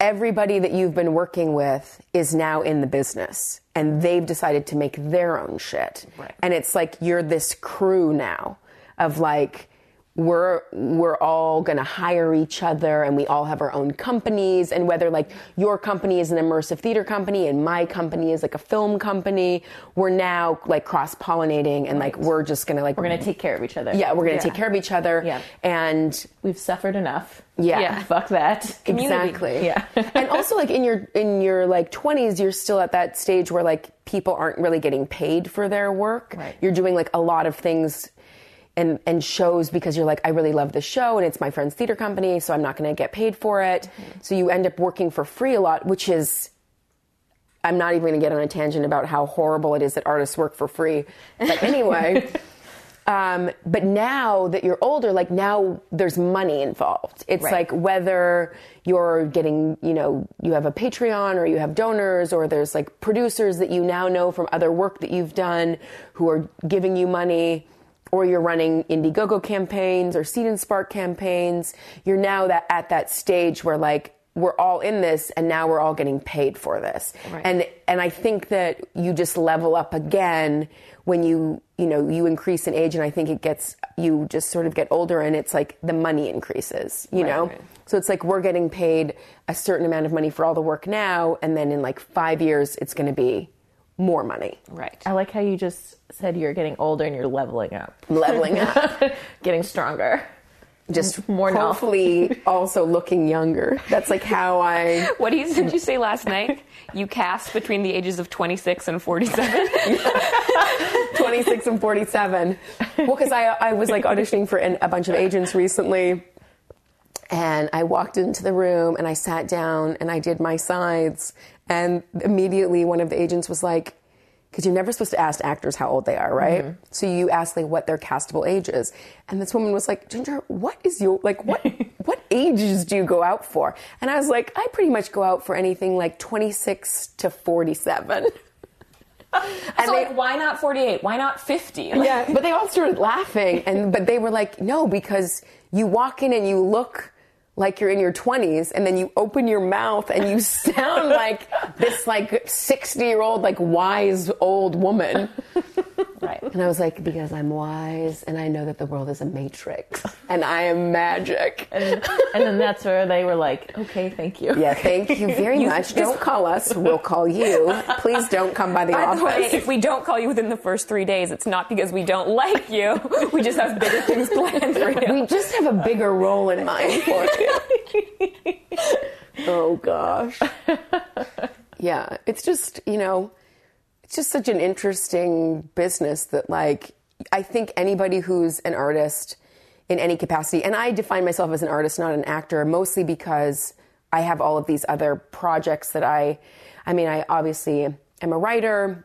everybody that you've been working with is now in the business and they've decided to make their own shit. Right. And it's like you're this crew now of like, we're we're all going to hire each other and we all have our own companies and whether like your company is an immersive theater company and my company is like a film company we're now like cross pollinating and like we're just going to like We're going to take care of each other. yeah we're going to Yeah. take care of each other Yeah. and We've suffered enough. yeah, Yeah. Fuck that. Community. Exactly. Yeah. and also like in your in your like 20s you're still at that stage where like people aren't really getting paid for their work. Right. You're doing like a lot of things and and shows because you're like I really love the show and it's my friend's theater company so I'm not going to get paid for it. So you end up working for free a lot which is I'm not even going to get on a tangent about how horrible it is that artists work for free. But anyway, um, but now that you're older, like now there's money involved. It's Right. like whether you're getting, you know, you have a Patreon or you have donors or there's like producers that you now know from other work that you've done who are giving you money or you're running Indiegogo campaigns or Seed and Spark campaigns. You're now that at that stage where like we're all in this and now we're all getting paid for this. Right. And and I think that you just level up again when you you know you increase in age and I think it gets you just sort of get older and it's like the money increases, you know? right. So it's like we're getting paid a certain amount of money for all the work now and then in like 5 years it's going to be more money. right I like how you just said you're getting older and you're leveling up, Leveling up. getting stronger. Just More knowledge. hopefully also looking younger. That's like how I what do you, did you say last night you cast between the ages of 26 and 47 26 and 47. Well, because I, I was like auditioning for an, a bunch of agents recently. And I walked into the room and I sat down and I did my sides. And immediately one of the agents was like, because you're never supposed to ask actors how old they are, right? Mm-hmm. So you ask like what their castable age is. And this woman was like, Ginger, what is your, like, what, what ages do you go out for? And I was like, I pretty much go out for anything like 26 to 47. and So they, like, why not 48? Why not 50? yeah, but they all started laughing, and but they were like, no, because you walk in and you look like you're in your 20s, and then you open your mouth and you sound like this like 60 year old like wise old woman. And I was like, because I'm wise and I know that the world is a matrix and I am magic. And, and then that's where they were like, okay, thank you. Yeah, thank you very much. Don't call us. We'll call you. Please don't come by the By office. the way, if we don't call you within the first three days, it's not because we don't like you. We just have bigger things planned for you. we just have a bigger role in mind for you. oh gosh. Yeah, it's just, you know, it's just such an interesting business that like I think anybody who's an artist in any capacity and I define myself as an artist not an actor mostly because I have all of these other projects that I I mean I obviously am a writer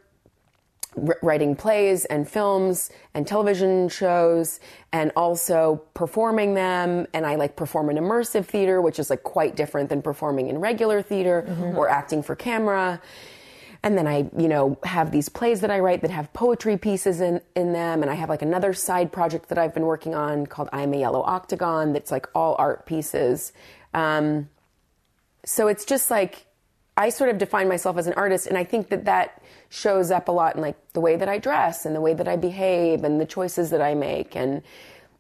writing plays and films and television shows and also performing them. And i like perform in immersive theater which is like quite different than performing in regular theater mm-hmm. or acting for camera and then i you know have these plays that i write that have poetry pieces in, in them and i have like another side project that i've been working on called i'm a yellow octagon that's like all art pieces um, so it's just like I sort of define myself as an artist, and I think that that shows up a lot in like the way that I dress and the way that I behave and the choices that I make. And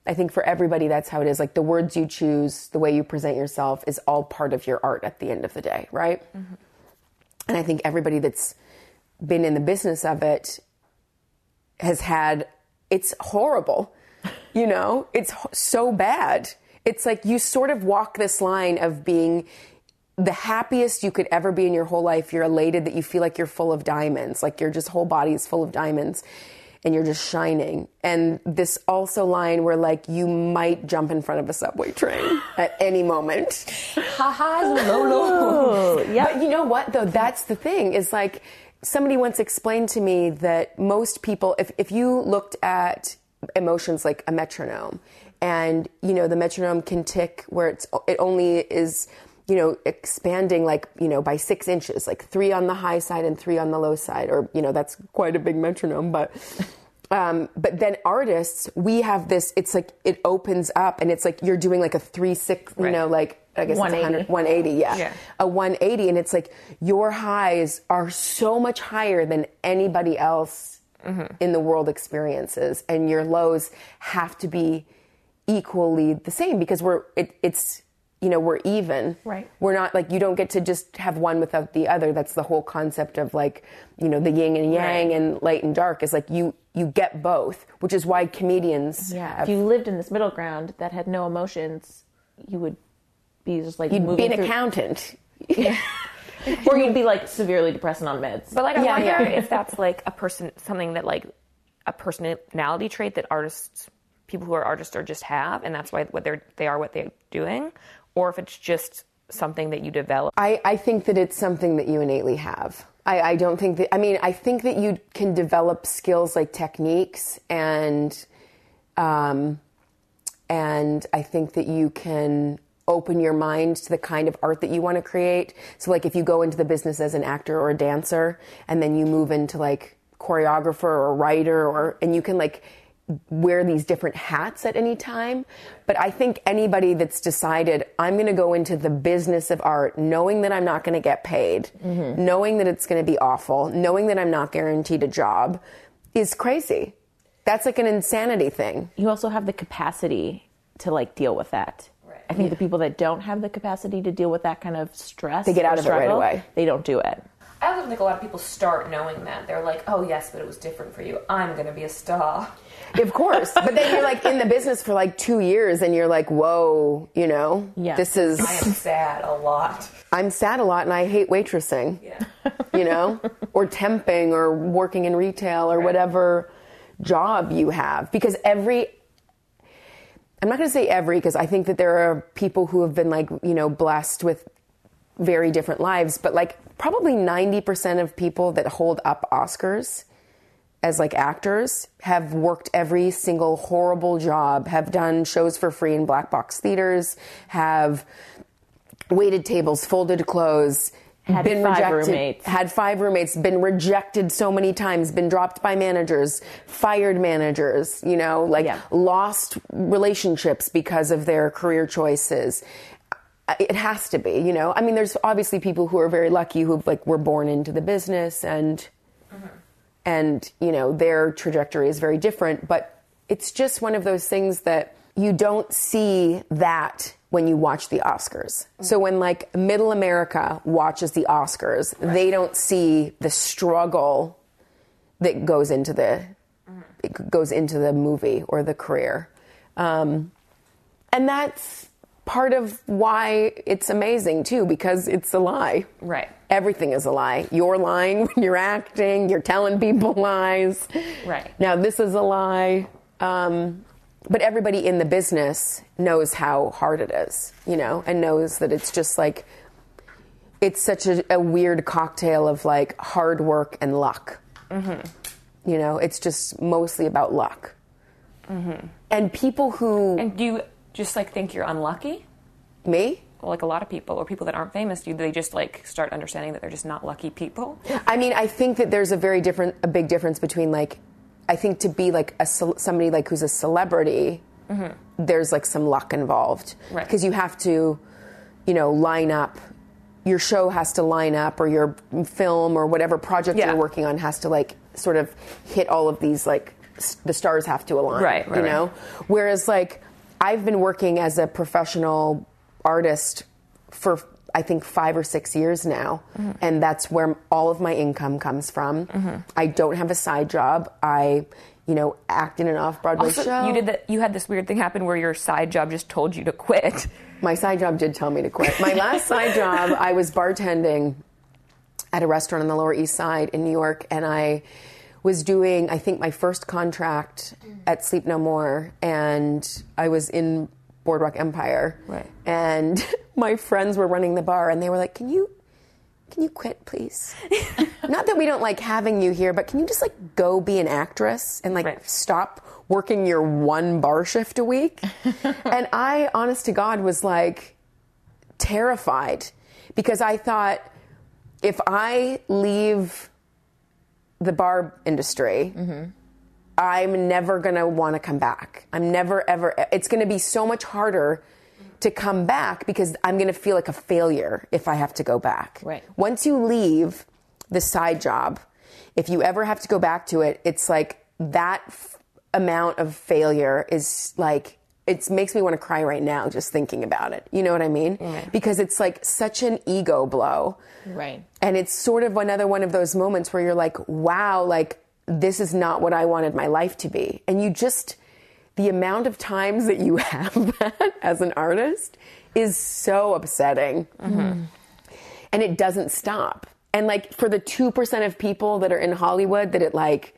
I think for everybody, that's how it is. Like the words you choose, the way you present yourself, is all part of your art at the end of the day, right? And I think everybody that's been in the business of it has had it's horrible you know? It's so bad. It's like you sort of walk this line of being the happiest you could ever be in your whole life. You're elated that you feel like you're full of diamonds like your just whole body is full of diamonds and you're just shining and this also line where like you might jump in front of a subway train at any moment Ha ha, Lolo. but you know what though? That's the thing is like somebody once explained to me that most people, if, if you looked at emotions like a metronome and, you know, the metronome can tick where it's, it only is, you know, expanding like, you know, by six inches, like three on the high side and three on the low side, or, you know, that's quite a big metronome, but, um, but then artists, we have this, it's like, it opens up and it's like you're doing like a three, six, you Right. know, like, I guess it's 180. 100, 180, yeah. Yeah. A 180, and it's like your highs are so much higher than anybody else in the world experiences, and your lows have to be equally the same because we're it, it's you know we're even Right. we're not like you don't get to just have one without the other that's the whole concept of like you know the yin and yang Right. and light and dark is like you you get both which is why comedians Yeah. have If you lived in this middle ground that had no emotions, you would be just like you'd be an through- accountant or you'd be like severely depressed and on meds. But like, I Yeah, wonder yeah. if that's like a person, something that like a personality trait that artists, people who are artists, are just have, and that's why what they're they are what they're doing, or if it's just something that you develop. I, I think that it's something that you innately have. I, I don't think that, I mean, I think that you can develop skills like techniques and, um, and I think that you can open your mind to the kind of art that you want to create. So, like, if you go into the business as an actor or a dancer, and then you move into like choreographer or writer, or and you can like wear these different hats at any time. But I think anybody that's decided I'm going to go into the business of art, knowing that I'm not going to get paid, mm-hmm. knowing that it's going to be awful, knowing that I'm not guaranteed a job, is crazy. That's like an insanity thing. you also have the capacity to like deal with that. I think the people that don't have the capacity to deal with that kind of stress, They get out of it right away. They don't do it. I also think a lot of people start knowing that they're like, oh yes, but it was different for you. I'm gonna be a star. Of course. But then you're like in the business for like two years and you're like, whoa, you know, Yeah. this is, I am sad a lot. I'm sad a lot and I hate waitressing, Yeah. you know, or temping or working in retail or whatever job you have. Because every, I'm not going to say every, because I think that there are people who have been like, you know, blessed with very different lives, but like probably 90% of people that hold up Oscars as like actors have worked every single horrible job, have done shows for free in black box theaters, have waited tables, folded clothes, Had been five rejected, roommates. had five roommates, been rejected so many times, been dropped by managers, fired managers, you know, like Yeah. lost relationships because of their career choices. It has to be, you know. I mean, there's obviously people who are very lucky who like were born into the business and mm-hmm. and you know their trajectory is very different but it's just one of those things that you don't see that when you watch the oscars. Mm-hmm. So when like middle america watches the oscars they don't see the struggle that goes into the it goes into the movie or the career. Um, and that's part of why it's amazing too because it's a lie Right. everything is a lie. You're lying when you're acting. You're telling people lies. Right. Now this is a lie. Um, but everybody in the business knows how hard it is, you know, and knows that it's just like it's such a, a weird cocktail of like hard work and luck. Mm-hmm. You know, it's just mostly about luck. Mm-hmm. And people who And do you just like think you're unlucky? me, Well, like a lot of people or people that aren't famous, do they just like start understanding that they're just not lucky people? I mean, I think that there's a very different, a big difference between like, I think to be like a somebody like who's a celebrity, there's like some luck involved Mm-hmm. Right. because you have to, you know, line up. Your show has to line up, or your film, or whatever project Yeah. you're working on has to like sort of hit all of these like the stars have to align, Right, right, you right. know. Whereas like I've been working as a professional artist for I think five or six years now, Mm-hmm. and that's where all of my income comes from. I don't have a side job. I, you know, act in an off Broadway Also, show. you did that. You had this weird thing happen where your side job just told you to quit. My side job did tell me to quit. My last side job, I was bartending at a restaurant on the Lower East Side in New York, and I was doing, I think, my first contract at Sleep No More, and I was in Boardwalk Empire. Right. And my friends were running the bar, and they were like, "Can you, can you quit, please? Not that we don't like having you here, but can you just like go be an actress and like Right. stop working your one bar shift a week?" and I, honest to God, was like terrified because I thought if I leave the bar industry, I'm never going to want to come back. I'm never, ever, it's going to be so much harder to come back because I'm going to feel like a failure if I have to go back. Right. Once you leave the side job, if you ever have to go back to it, it's like that f- amount of failure is like, it makes me want to cry right now just thinking about it. You know what I mean? Because it's like such an ego blow. Right. And it's sort of another one of those moments where you're like, wow, like this is not what I wanted my life to be. And you just, the amount of times that you have that as an artist is so upsetting. Mm-hmm. And it doesn't stop. And like for the 2% of people that are in Hollywood that it like,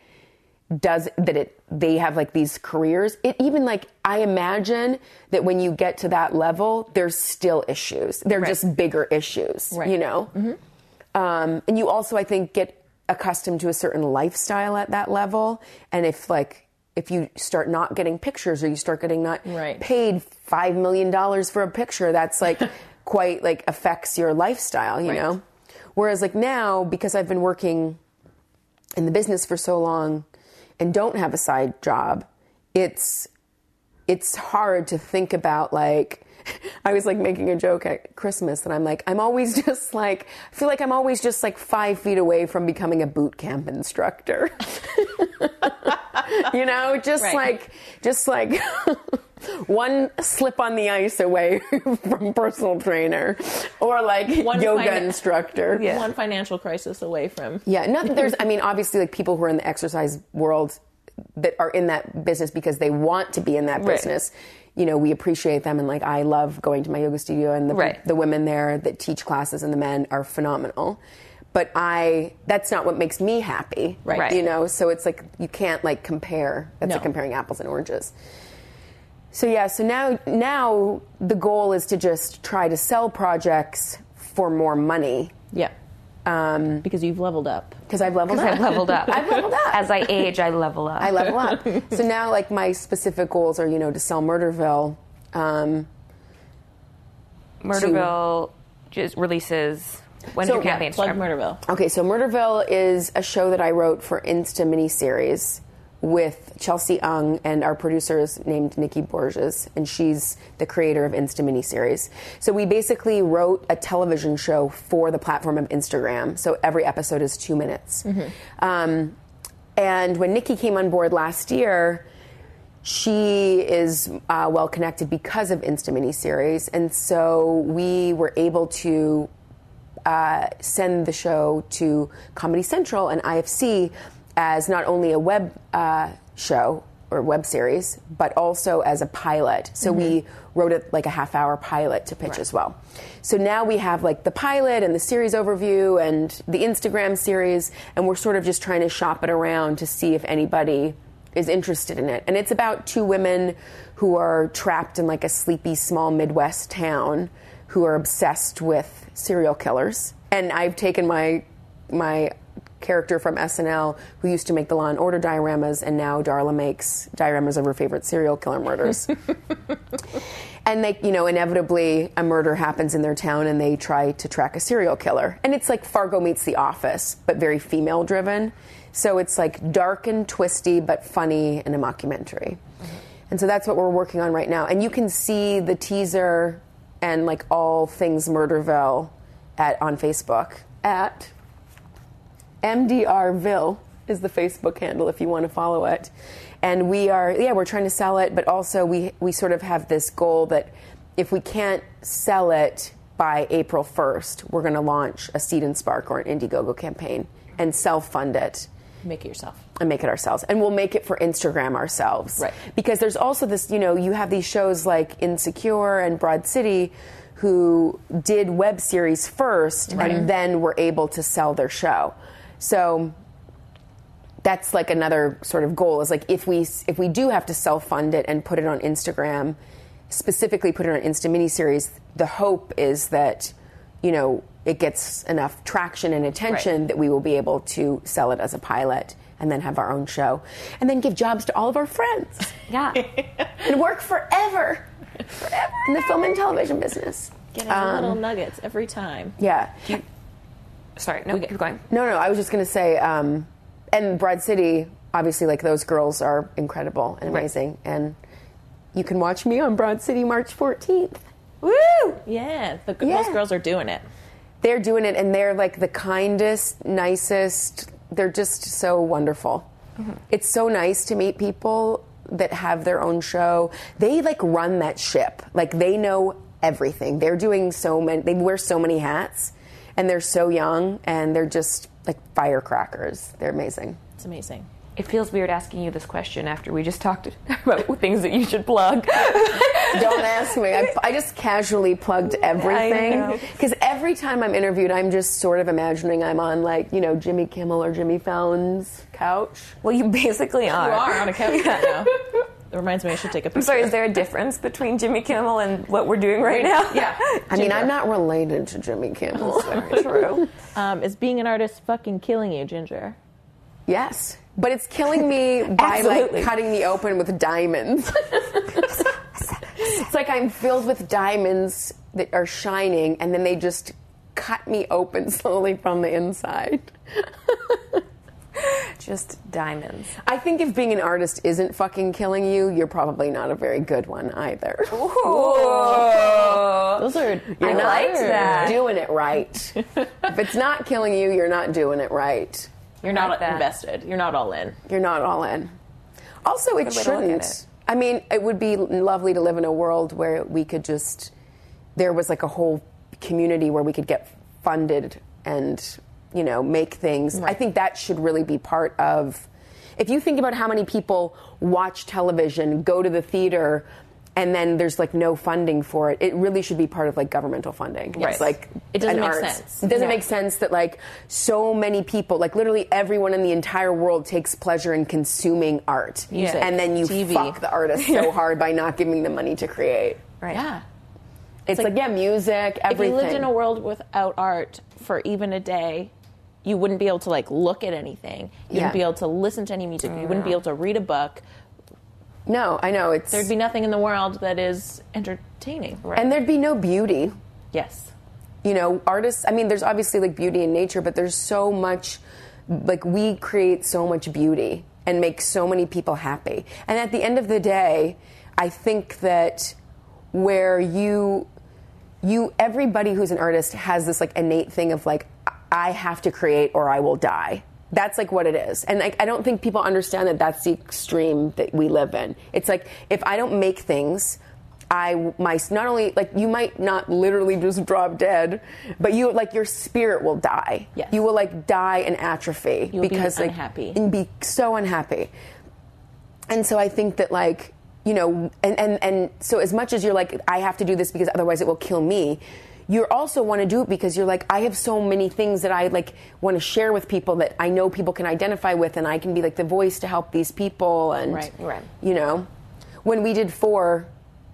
does that it they have like these careers. It even like i imagine that when you get to that level there's still issues. They're Right. just bigger issues Right. you know? Um, and you also i think get accustomed to a certain lifestyle at that level. And if like if you start not getting pictures or you start getting not Right. paid five million dollars for a picture that's like quite like affects your lifestyle you know? Whereas like now because i've been working in the business for so long and don't have a side job, it's it's hard to think about like I was like making a joke at Christmas and I'm like I'm always just like I feel like I'm always just like five feet away from becoming a boot camp instructor. you know, just Right. like just like one slip on the ice away from personal trainer or like One yoga fin- instructor. Yeah. One financial crisis away from. Yeah, not that there's. I mean, obviously, like people who are in the exercise world that are in that business because they want to be in that Right. business. You know, we appreciate them, and like I love going to my yoga studio, and the Right. the women there that teach classes and the men are phenomenal. But I, that's not what makes me happy, Right. Right. You know, so it's like you can't like compare. That's No. like comparing apples and oranges. So yeah, so now now the goal is to just try to sell projects for more money Yeah. um, Because you've leveled up. because I've leveled up. I've leveled up. I've leveled up. As I age, I level up. I level up. so now, like my specific goals are, you know, to sell Murderville. Um, Murderville just releases When's So, your yeah, campaign Plug start? Murderville. Okay, so Murderville is a show that I wrote for Insta miniseries with Chelsea Ung and our producer is named Nikki Borges, and she's the creator of Insta miniseries. So we basically wrote a television show for the platform of Instagram. So every episode is two minutes. Um, and when Nikki came on board last year, she is uh, well connected because of Insta miniseries, and so we were able to uh, send the show to Comedy Central and IFC as not only a web uh, show or web series, but also as a pilot. So we wrote it like a half hour pilot to pitch as well. So now we have like the pilot and the series overview and the Instagram series, and we're sort of just trying to shop it around to see if anybody is interested in it. And it's about two women who are trapped in like a sleepy small Midwest town who are obsessed with serial killers. And I've taken my my character from SNL who used to make the Law and Order dioramas and now Darla makes dioramas of her favorite serial killer murders. and they, you know, inevitably a murder happens in their town and they try to track a serial killer. And it's like Fargo meets The Office, but very female driven. So it's like dark and twisty, but funny and a mockumentary. Mm-hmm. And so that's what we're working on right now. And you can see the teaser and like all things Murderville at on Facebook at MDRville is the Facebook handle if you want to follow it. And we are, yeah, we're trying to sell it, but also we, we sort of have this goal that if we can't sell it by April 1st, we're going to launch a Seed and Spark or an Indiegogo campaign and self fund it Make it yourself. and make it ourselves. And we'll make it for Instagram ourselves. Right. Because there's also this, you know, you have these shows like Insecure and Broad City who did web series first and then were able to sell their show. So that's like another sort of goal is like if we if we do have to self fund it and put it on Instagram, specifically put it on Insta miniseries, the hope is that you know it gets enough traction and attention Right. that we will be able to sell it as a pilot and then have our own show and then give jobs to all of our friends Yeah. and work forever, forever in the film and television business. Getting Um, little nuggets every time. Yeah. Sorry, no, keep going. No, no, I was just going to say, um, and Broad City, obviously, like those girls are incredible and Right. amazing. And you can watch me on Broad City March 14th. Woo! Yeah, the, Yeah. those girls are doing it. They're doing it, and they're like the kindest, nicest. They're just so wonderful. It's so nice to meet people that have their own show. They like run that ship. Like they know everything. They're doing so many. They wear so many hats, and they're so young, and they're just like firecrackers. They're amazing. It's amazing. It feels weird asking you this question after we just talked about things that you should plug. Don't ask me. I, I just casually plugged everything because every time I'm interviewed, I'm just sort of imagining I'm on like you know Jimmy Kimmel or Jimmy Fallon's couch. well, you basically are. You are on a couch right now. It reminds me I should take a picture. I'm sorry, is there a difference between Jimmy Kimmel and what we're doing right now? Yeah. I mean, I'm not related to Jimmy Kimmel. True. Um, is being an artist fucking killing you, Ginger? yes, but it's killing me by like cutting me open with diamonds. it's like I'm filled with diamonds that are shining, and then they just cut me open slowly from the inside. Just diamonds. I think if being an artist isn't fucking killing you, you're probably not a very good one either. Those are. You're I not liked that. doing it right. if it's not killing you, you're not doing it right. You're not like invested. You're not all in. You're not all in. Also, it Good way to look at shouldn't. it. I mean, it would be lovely to live in a world where we could just, there was like a whole community where we could get funded and, you know, make things. I think that should really be part of. If you think about how many people watch television, go to the theater, and then there's like no funding for it, it really should be part of like governmental funding. Yes. It's like It doesn't make arts. sense. It doesn't Yeah. make sense that like so many people, like literally everyone in the entire world takes pleasure in consuming art. Music, and then you TV. fuck the artist so hard by not giving them money to create. Right. Yeah. It's, like, yeah, music, If everything. you lived in a world without art for even a day, you wouldn't be able to like look at anything. You wouldn't be able to listen to any music. You wouldn't be able to read a book. no, I know it's There'd be nothing in the world that is entertaining. and there'd be no beauty. Yes. You know, artists, I mean, there's obviously like beauty in nature, but there's so much, like, we create so much beauty and make so many people happy. And at the end of the day, I think that where you, you, everybody who's an artist has this like innate thing of like, I have to create or I will die. That's like what it is. And like, I don't think people understand that that's the extreme that we live in. It's like, if I don't make things, I my not only like you might not literally just drop dead, but you like your spirit will die. Yes. You will like die and atrophy You'll be because like unhappy. and be so unhappy. And so I think that like you know and and and so as much as you're like I have to do this because otherwise it will kill me. You also want to do it because you're like I have so many things that I like want to share with people that I know people can identify with and I can be like the voice to help these people and Right, right. you know. When we did four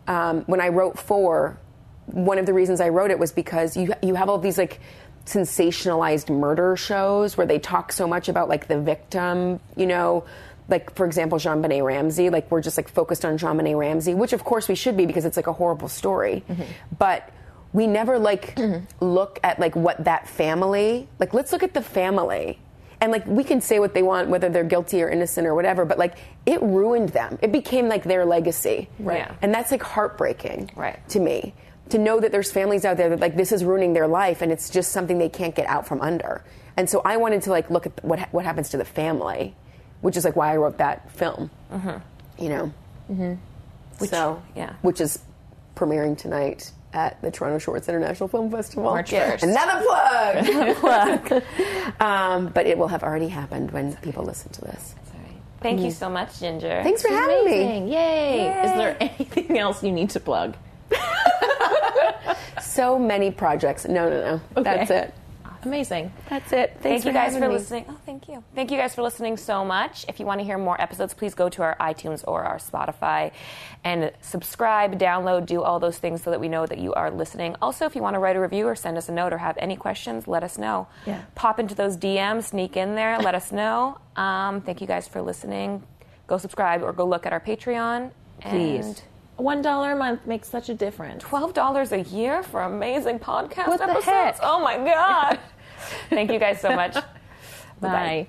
um, when I wrote four, one of the reasons I wrote it was because you you have all these like sensationalized murder shows where they talk so much about like the victim, you know, like for example JonBenét Ramsey, like we're just like focused on JonBenét Ramsey, which of course we should be because it's like a horrible story, but we never like look at like what that family like let's look at the family and like we can say what they want whether they're guilty or innocent or whatever but like it ruined them it became like their legacy Right. Yeah. and that's like heartbreaking Right. to me to know that there's families out there that like this is ruining their life and it's just something they can't get out from under and so i wanted to like look at what what happens to the family which is like why i wrote that film you know mm-hmm. so yeah. which is premiering tonight at the Toronto Shorts International Film Festival. March 1st. Another plug. Another um, but it will have already happened when people listen to this. Thank you so much, Ginger. Thanks for having me. Amazing. Yay. Is there anything else you need to plug? So many projects. No, no, no. Okay. That's it. Amazing. That's it. Thanks Thank you guys for me. listening. Oh, thank you. Thank you guys for listening so much. If you want to hear more episodes, please go to our iTunes or our Spotify and subscribe, download, do all those things so that we know that you are listening. Also, if you want to write a review or send us a note or have any questions, let us know. Yeah. Pop into those DMs, sneak in there, let us know. Um, thank you guys for listening. Go subscribe or go look at our Patreon. Please. One dollar a month makes such a difference. twelve dollars a year for amazing podcast What the episodes. heck? Oh my god! Thank you guys so much. Bye.